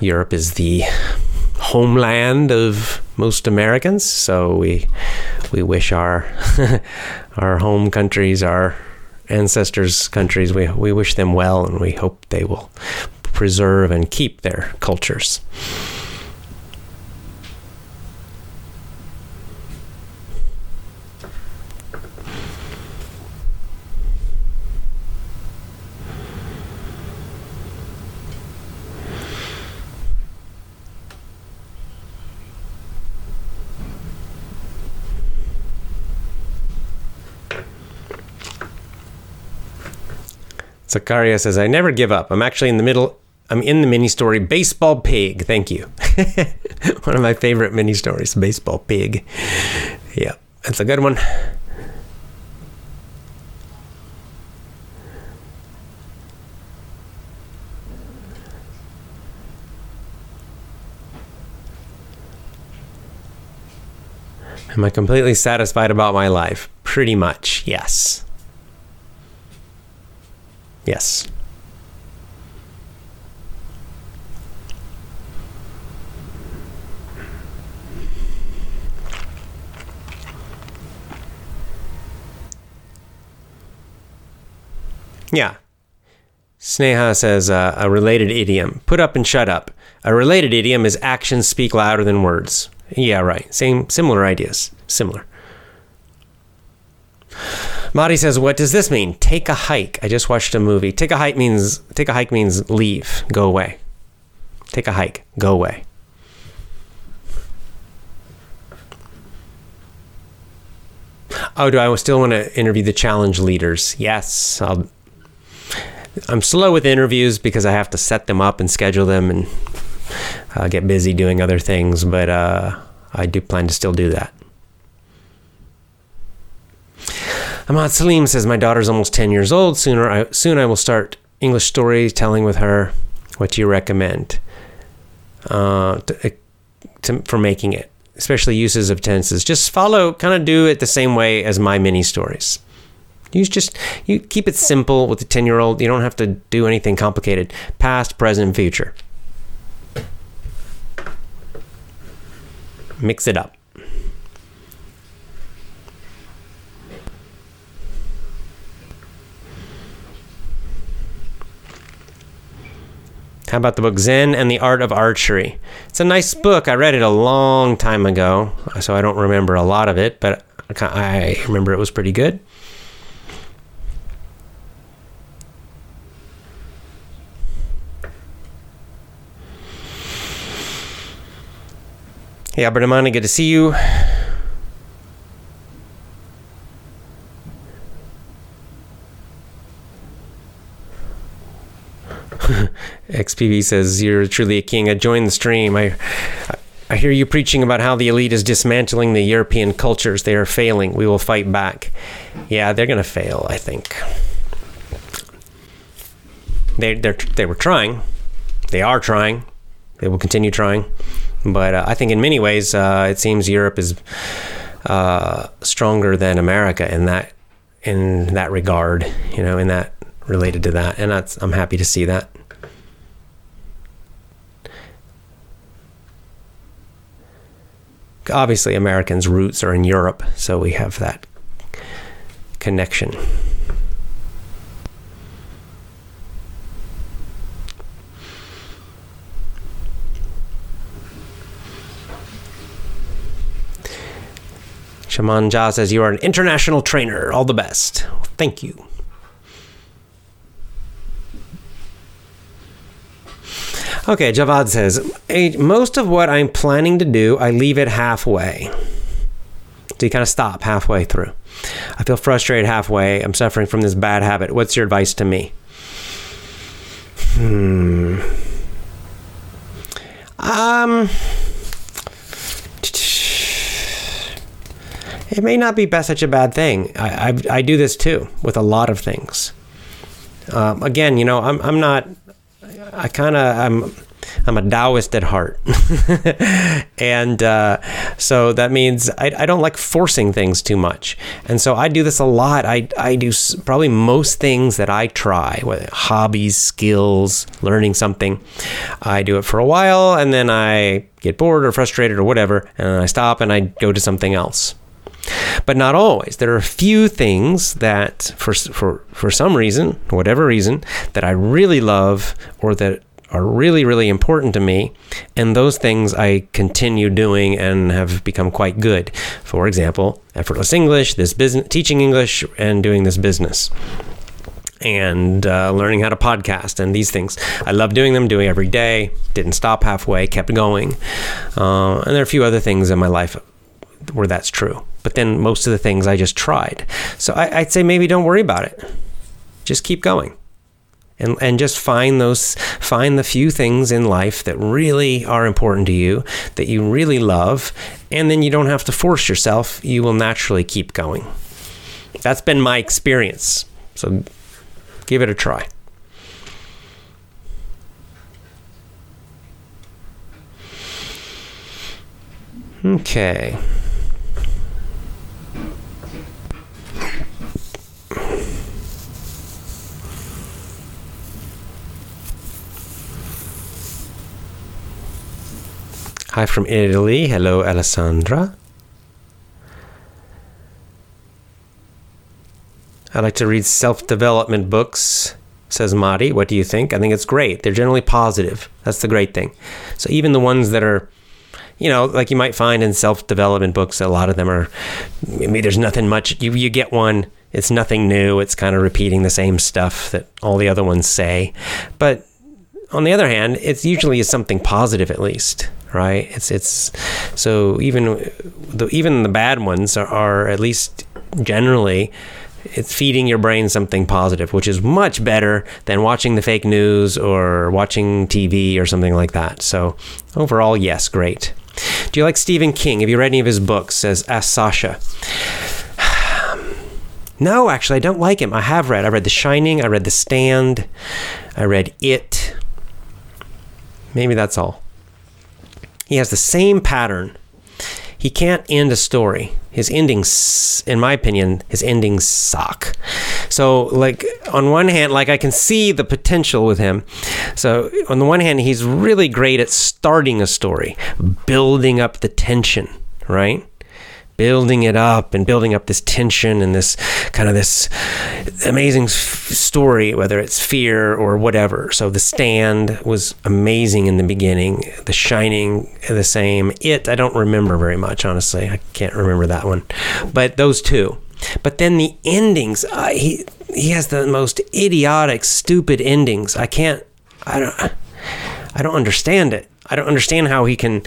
Europe is the homeland of most Americans. So we we wish our our home countries, our ancestors' countries, we we wish them well, and we hope they will preserve and keep their cultures. Zakaria says, I never give up. I'm actually in the middle. I'm in the mini story Baseball Pig. Thank you. one of my favorite mini stories, Baseball Pig. Yeah, that's a good one. Am I completely satisfied about my life? Pretty much, yes. Yes. Yeah. Sneha says uh, a related idiom put up and shut up. A related idiom is actions speak louder than words. Yeah, right. Same, similar ideas. Similar. Madi says, "What does this mean? Take a hike." I just watched a movie. Take a hike means take a hike means leave, go away. Take a hike, go away. Oh, do I still want to interview the challenge leaders? Yes, I'll. I'm slow with interviews because I have to set them up and schedule them and uh, get busy doing other things, but uh, I do plan to still do that. Ahmad Salim says, My daughter's almost 10 years old. Sooner I, soon I will start English storytelling with her. What do you recommend uh, to, to, for making it? especially uses of tenses. Just follow, kind of do it the same way as my mini stories. Use just you keep it simple with the 10 year old. You don't have to do anything complicated. Past, present, future. Mix it up. How about the book Zen and the Art of Archery? It's a nice book. I read it a long time ago, so I don't remember a lot of it, but I remember it was pretty good. Hey, Albert Amani, good to see you. XPV says, You're truly a king. I joined the stream. I, I hear you preaching about how the elite is dismantling the European cultures. They are failing. We will fight back. Yeah, they're going to fail, I think. They, they they were trying. They are trying. They will continue trying. But uh, I think in many ways, uh, it seems Europe is uh, stronger than America in that in that regard. You know, in that related to that, and I'm happy to see that. Obviously, Americans' roots are in Europe, so we have that connection. Shaman Jha says, You are an international trainer. All the best. Thank you. Okay, Javad says, most of what I'm planning to do, I leave it halfway. So you kind of stop halfway through. I feel frustrated halfway. I'm suffering from this bad habit. What's your advice to me? Hmm. Um. It may not be such a bad thing. I, I, I do this too with a lot of things. Um, again, you know, I'm, I'm not I kind of I'm I'm a Taoist at heart, and uh, so that means I, I don't like forcing things too much. And so I do this a lot. I I do probably most things that I try, whether hobbies, skills, learning something. I do it for a while, and then I get bored or frustrated or whatever, and I stop and I go to something else but not always. There are a few things that, for for for some reason, whatever reason, that I really love or that are really really important to me, and those things I continue doing and have become quite good. For example, effortless English, this business, teaching English, and doing this business and uh, learning how to podcast and these things. I love doing them, doing every day. Didn't stop halfway, kept going. Uh, and there are a few other things in my life where that's true. But then most of the things I just tried. So I, would say maybe don't worry about it. Just keep going. And, and just find those find the few things in life that really are important to you that you really love and then you don't have to force yourself you will naturally keep going that's been my experience so give it a try okay Hi from Italy. Hello, Alessandra. I like to read self development books, says Madi. What do you think? I think it's great. They're generally positive. That's the great thing. So even the ones that are, you know, like you might find in self development books, a lot of them are, maybe there's nothing much. You, you get one, it's nothing new. It's kind of repeating the same stuff that all the other ones say. But on the other hand, it's usually something positive at least right? It's it's so even the even the bad ones are, are at least generally it's feeding your brain something positive, which is much better than watching the fake news or watching TV or something like that. So overall, yes, great. Do you like Stephen King? Have you read any of his books? Says Ask Sasha. No, actually, I don't like him. I have read. I read The Shining. I read The Stand. I read It. Maybe that's all he has the same pattern. he can't end a story. His endings, in my opinion, his endings suck. So, like, on one hand, like, I can see the potential with him. So, on the one hand, he's really great at starting a story, building up the tension, right? Building it up and building up this tension and this kind of this amazing f- story, whether it's fear or whatever. So The Stand was amazing in the beginning. The Shining, the same. It, I don't remember very much, honestly. I can't remember that one. But those two. But then the endings, uh, he he has the most idiotic, stupid endings. I can't. I don't. I don't understand it. I don't understand how he can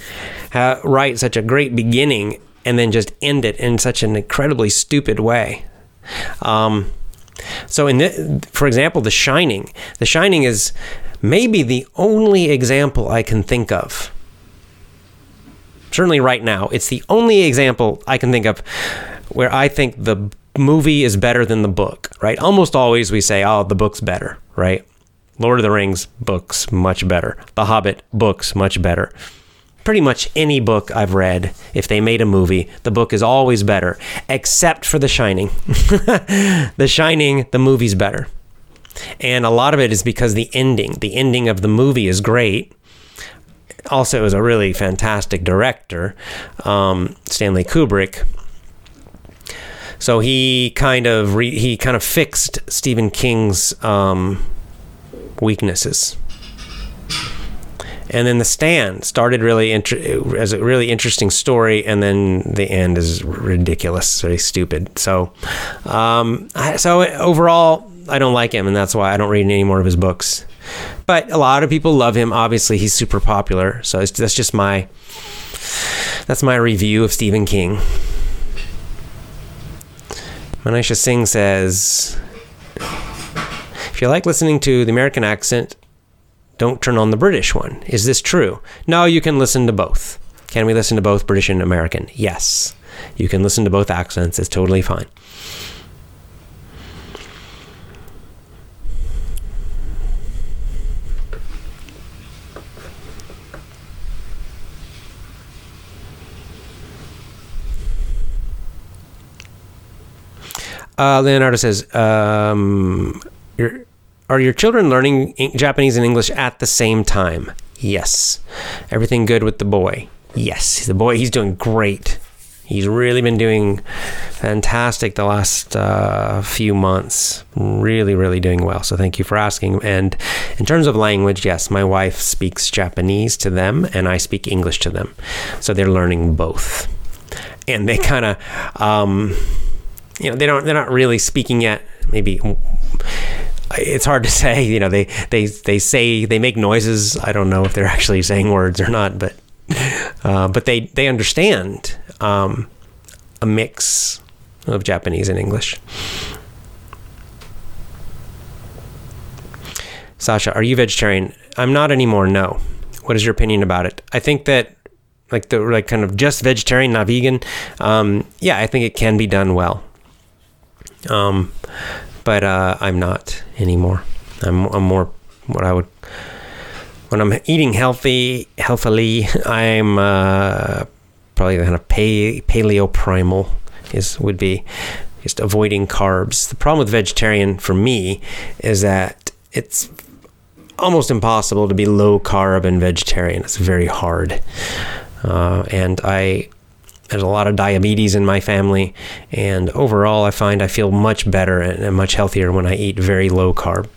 write such a great beginning and then just end it in such an incredibly stupid way. Um, so, in the, for example, The Shining. The Shining is maybe the only example I can think of. Certainly, right now, it's the only example I can think of where I think the movie is better than the book. Right? Almost always we say, "Oh, the book's better." Right? Lord of the Rings books much better. The Hobbit books much better pretty much any book I've read, if they made a movie, the book is always better, except for The Shining. the Shining, the movie's better. And a lot of it is because the ending, the ending of the movie is great. Also, it was a really fantastic director, um, Stanley Kubrick. So he kind of re- he kind of fixed Stephen King's um, weaknesses and then the stand started really inter- as a really interesting story and then the end is ridiculous very stupid. So um, I, so overall i don't like him and that's why i don't read any more of his books. But a lot of people love him. Obviously he's super popular. So that's just my that's my review of stephen king. Manisha singh says if you like listening to the american accent don't turn on the British one. Is this true? No, you can listen to both. Can we listen to both British and American? Yes. You can listen to both accents. It's totally fine. Uh, Leonardo says, um, are your children learning Japanese and English at the same time? Yes. Everything good with the boy? Yes. The boy, he's doing great. He's really been doing fantastic the last uh, few months. Really, really doing well. So thank you for asking. And in terms of language, yes, my wife speaks Japanese to them, and I speak English to them. So they're learning both, and they kind of, um, you know, they don't. They're not really speaking yet. Maybe it's hard to say. You know, they they they say they make noises. I don't know if they're actually saying words or not, but uh, but they they understand um, a mix of Japanese and English. Sasha, are you vegetarian? I'm not anymore. No. What is your opinion about it? I think that like the like kind of just vegetarian, not vegan. Um, yeah, I think it can be done well. Um, but uh, I'm not anymore. I'm, I'm more what I would when I'm eating healthy, healthily. I'm uh, probably kind of paleo primal is would be just avoiding carbs. The problem with vegetarian for me is that it's almost impossible to be low carb and vegetarian. It's very hard, uh, and I there's a lot of diabetes in my family, and overall, I find I feel much better and much healthier when I eat very low carb.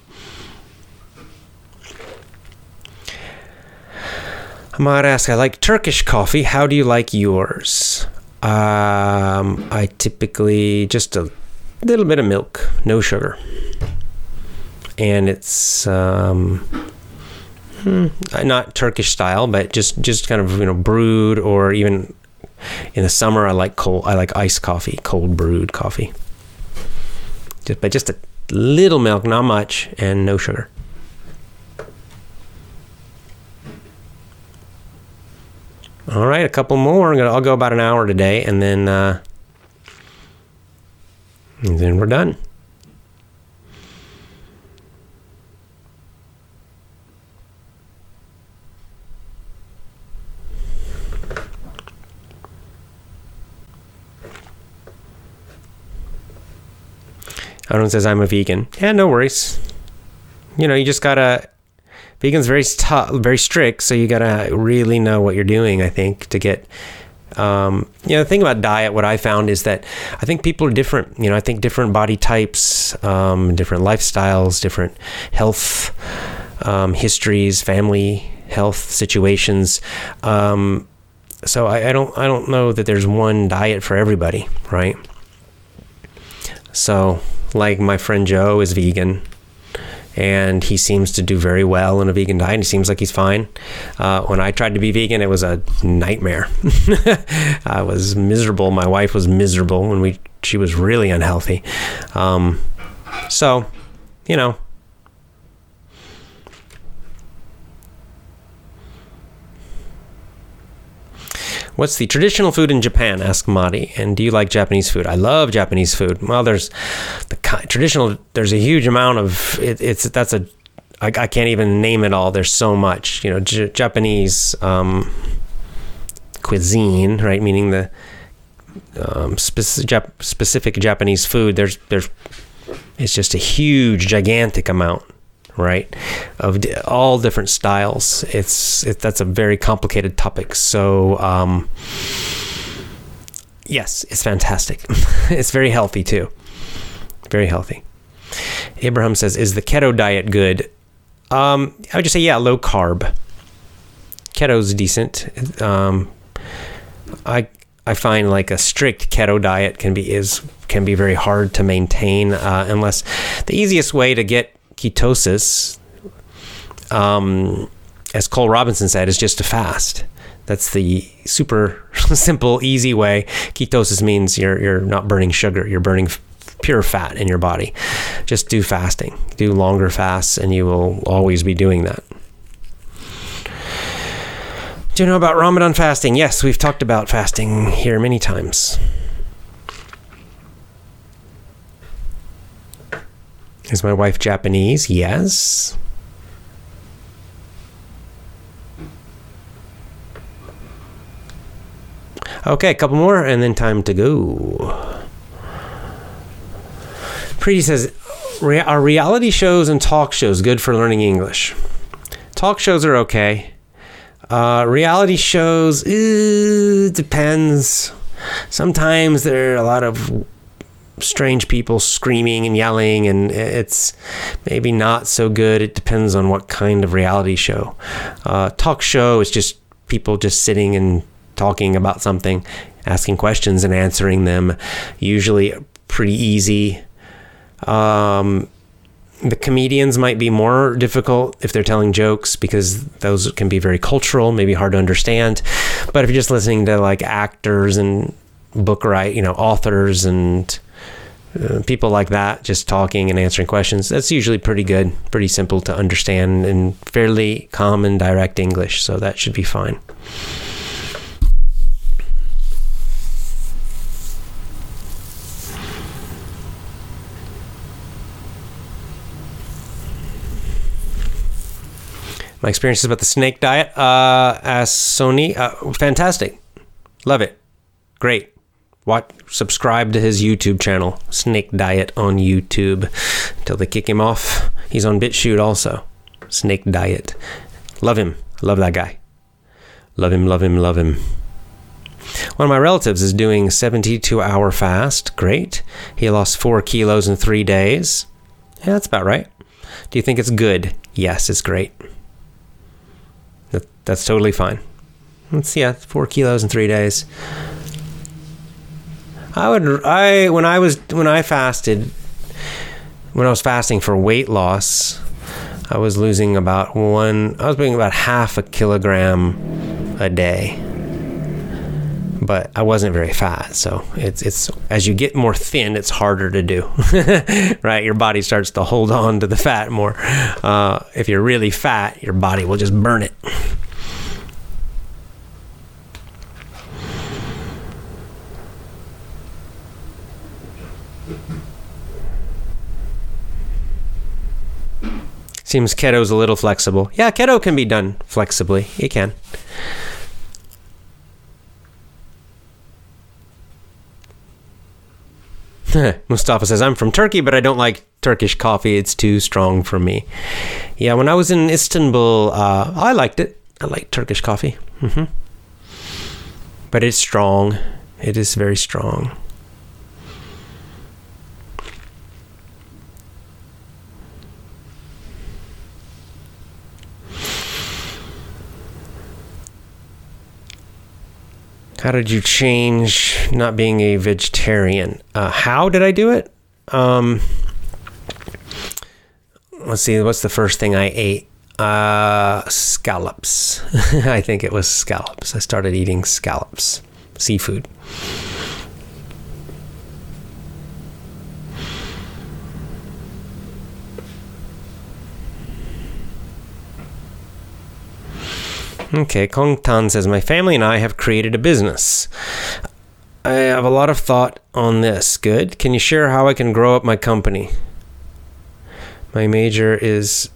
I might ask, I like Turkish coffee. How do you like yours? Um, I typically just a little bit of milk, no sugar, and it's um, hmm, not Turkish style, but just just kind of you know brewed or even in the summer, I like cold. I like iced coffee, cold brewed coffee. Just, but just a little milk, not much, and no sugar. All right, a couple more. Gonna, I'll go about an hour today, and then uh, and then we're done. Everyone says I'm a vegan. Yeah, no worries. You know, you just gotta. Vegan's very very strict, so you gotta really know what you're doing. I think to get. Um, you know, the thing about diet, what I found is that I think people are different. You know, I think different body types, um, different lifestyles, different health um, histories, family health situations. Um, so I, I don't I don't know that there's one diet for everybody, right? So like my friend Joe is vegan and he seems to do very well in a vegan diet. He seems like he's fine. Uh, when I tried to be vegan, it was a nightmare. I was miserable. My wife was miserable when we she was really unhealthy. Um, so, you know, What's the traditional food in Japan? Asked Madi. And do you like Japanese food? I love Japanese food. Well, there's the traditional. There's a huge amount of it, it's that's a I, I can't even name it all. There's so much. You know, J- Japanese um, cuisine, right? Meaning the um, specific, Jap- specific Japanese food. There's there's it's just a huge, gigantic amount right? Of all different styles. It's it, that's a very complicated topic. So um, yes, it's fantastic. it's very healthy too. Very healthy. Abraham says, "Is the keto diet good?" Um, I would just say, yeah, low carb. Keto's decent. Um, I I find like a strict keto diet can be is can be very hard to maintain uh, unless the easiest way to get ketosis, um, as Cole Robinson said, is just a fast. That's the super simple, easy way. Ketosis means you're you're not burning sugar; you're burning f- pure fat in your body. Just do fasting. Do longer fasts, and you will always be doing that. Do you know about Ramadan fasting? Yes, we've talked about fasting here many times. Is my wife Japanese? Yes. Okay, a couple more and then time to go. Preeti says, Are reality shows and talk shows good for learning English? Talk shows are okay. Uh, reality shows, eh, depends. Sometimes there are a lot of strange people screaming and yelling, and it's maybe not so good. It depends on what kind of reality show. Uh, talk show is just people just sitting and talking about something, asking questions and answering them. Usually pretty easy. Um, the comedians might be more difficult if they're telling jokes because those can be very cultural, maybe hard to understand. But if you're just listening to like actors and book write, you know, authors and uh, people like that just talking and answering questions that's usually pretty good pretty simple to understand and fairly common direct english so that should be fine. My experiences about the snake diet. Uh, as sony uh, fantastic. Love it. Great watch, subscribe to his YouTube channel, Snake Diet on YouTube, until they kick him off. He's on BitChute also. Snake Diet. Love him. Love that guy. Love him, love him, love him. One of my relatives is doing 72 hour fast. Great. He lost four kilos in three days. Yeah, that's about right. Do you think it's good? Yes, it's great. That, that's totally fine. Let's yeah, four kilos in three days. I would I when I was when I fasted when I was fasting for weight loss, I was losing about one I was losing about half a kilogram a day. But I wasn't very fat, so it's it's as you get more thin, it's harder to do, right? Your body starts to hold on to the fat more. Uh, if you're really fat, your body will just burn it. Seems keto's a little flexible. Yeah, keto can be done flexibly. It can. Mustafa says, I'm from Turkey, but I don't like Turkish coffee. It's too strong for me. Yeah, when I was in Istanbul, uh, I liked it. I like Turkish coffee. hmm But it's strong. It is very strong. How did you change not being a vegetarian? Uh, how did I do it? Um, let's see. What's the first thing I ate? Uh, scallops. I think it was scallops. I started eating scallops, seafood. Okay, Kong Tan says, My family and I have created a business. I have a lot of thought on this. Good. Can you share how I can grow up my company? My major is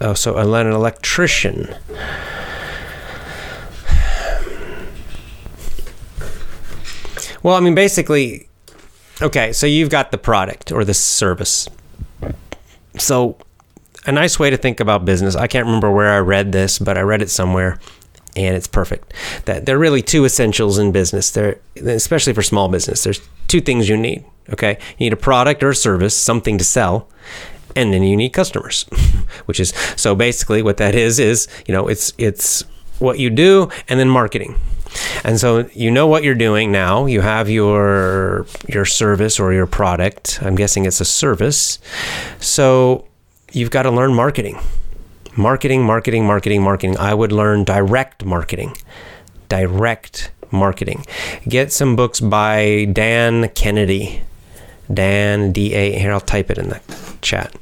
oh, so I'm an electrician. Well, I mean, basically, okay, so you've got the product or the service. So a nice way to think about business. I can't remember where I read this, but I read it somewhere and it's perfect. That there are really two essentials in business. There especially for small business. There's two things you need, okay? You need a product or a service, something to sell, and then you need customers. Which is so basically what that is is, you know, it's it's what you do and then marketing. And so you know what you're doing now. You have your your service or your product. I'm guessing it's a service. So you've got to learn marketing. Marketing, marketing, marketing, marketing. I would learn direct marketing. Direct marketing. Get some books by Dan Kennedy. Dan, D A, here, I'll type it in the chat.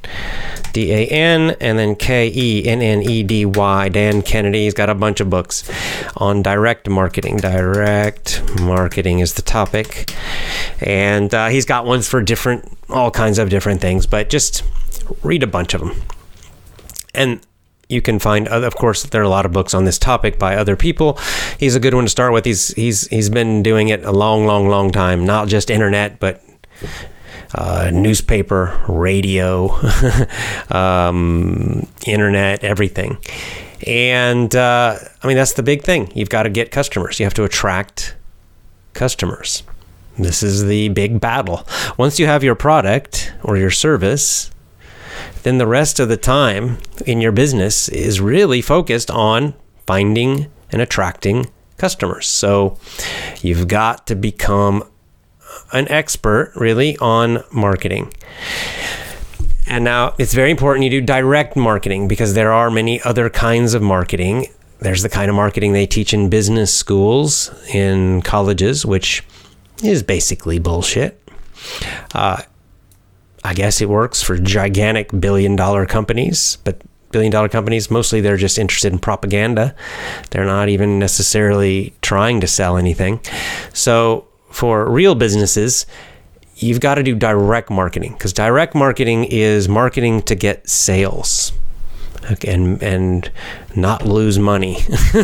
D A N and then K E N N E D Y. Dan Kennedy. He's got a bunch of books on direct marketing. Direct marketing is the topic. And uh, he's got ones for different, all kinds of different things, but just read a bunch of them. And you can find of course there are a lot of books on this topic by other people. He's a good one to start with. He's he's he's been doing it a long long long time. Not just internet but uh, newspaper radio um, internet everything. And uh, i mean that's the big thing. You've got to get customers. You have to attract customers. This is the big battle. Once you have your product or your service then the rest of the time in your business is really focused on finding and attracting customers. So you've got to become an expert really on marketing. And now it's very important you do direct marketing because there are many other kinds of marketing. There's the kind of marketing they teach in business schools, in colleges, which is basically bullshit. Uh, I guess it works for gigantic billion dollar companies, but billion dollar companies mostly they're just interested in propaganda. They're not even necessarily trying to sell anything. So for real businesses, you've got to do direct marketing because direct marketing is marketing to get sales and and not lose money.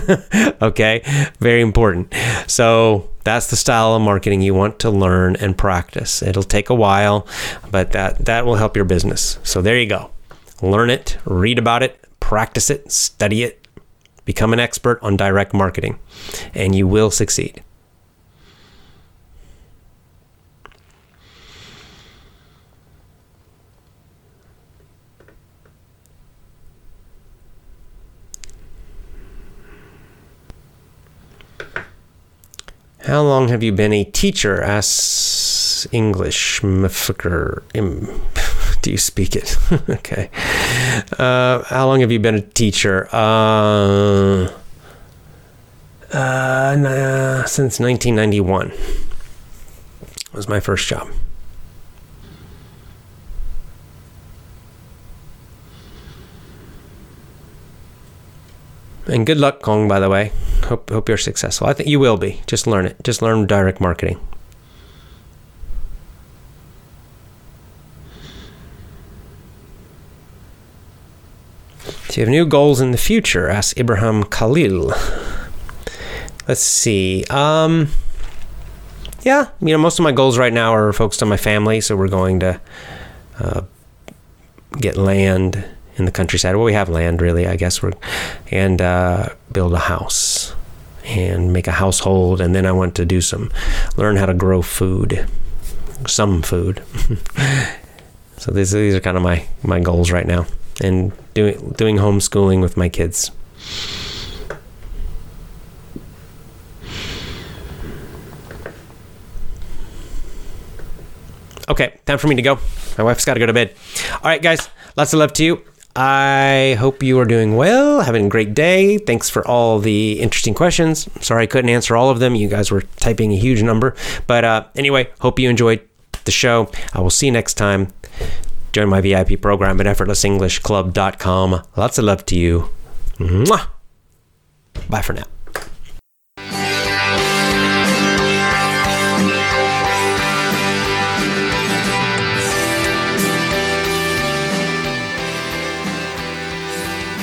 okay, very important. So that's the style of marketing you want to learn and practice. It'll take a while, but that that will help your business. So there you go. Learn it, read about it, practice it, study it, become an expert on direct marketing, and you will succeed. How long have you been a teacher? Asks English. Do you speak it? okay. Uh, how long have you been a teacher? Uh, uh, since 1991 was my first job. And good luck, Kong, by the way. Hope, hope you're successful. I think you will be. Just learn it. Just learn direct marketing. Do you have new goals in the future? Asks Ibrahim Khalil. Let's see. Um, yeah, you know, most of my goals right now are focused on my family. So we're going to uh, get land in the countryside. Well, we have land, really, I guess. We're and uh, build a house and make a household. And then I want to do some, learn how to grow food, some food. so these these are kind of my my goals right now, and doing doing homeschooling with my kids. Okay, time for me to go. My wife's got to go to bed. All right, guys, lots of love to you. I hope you are doing well, having a great day. Thanks for all the interesting questions. Sorry I couldn't answer all of them. You guys were typing a huge number. But uh, anyway, hope you enjoyed the show. I will see you next time. Join my VIP program at effortlessenglishclub.com. Lots of love to you. Mwah. Bye for now.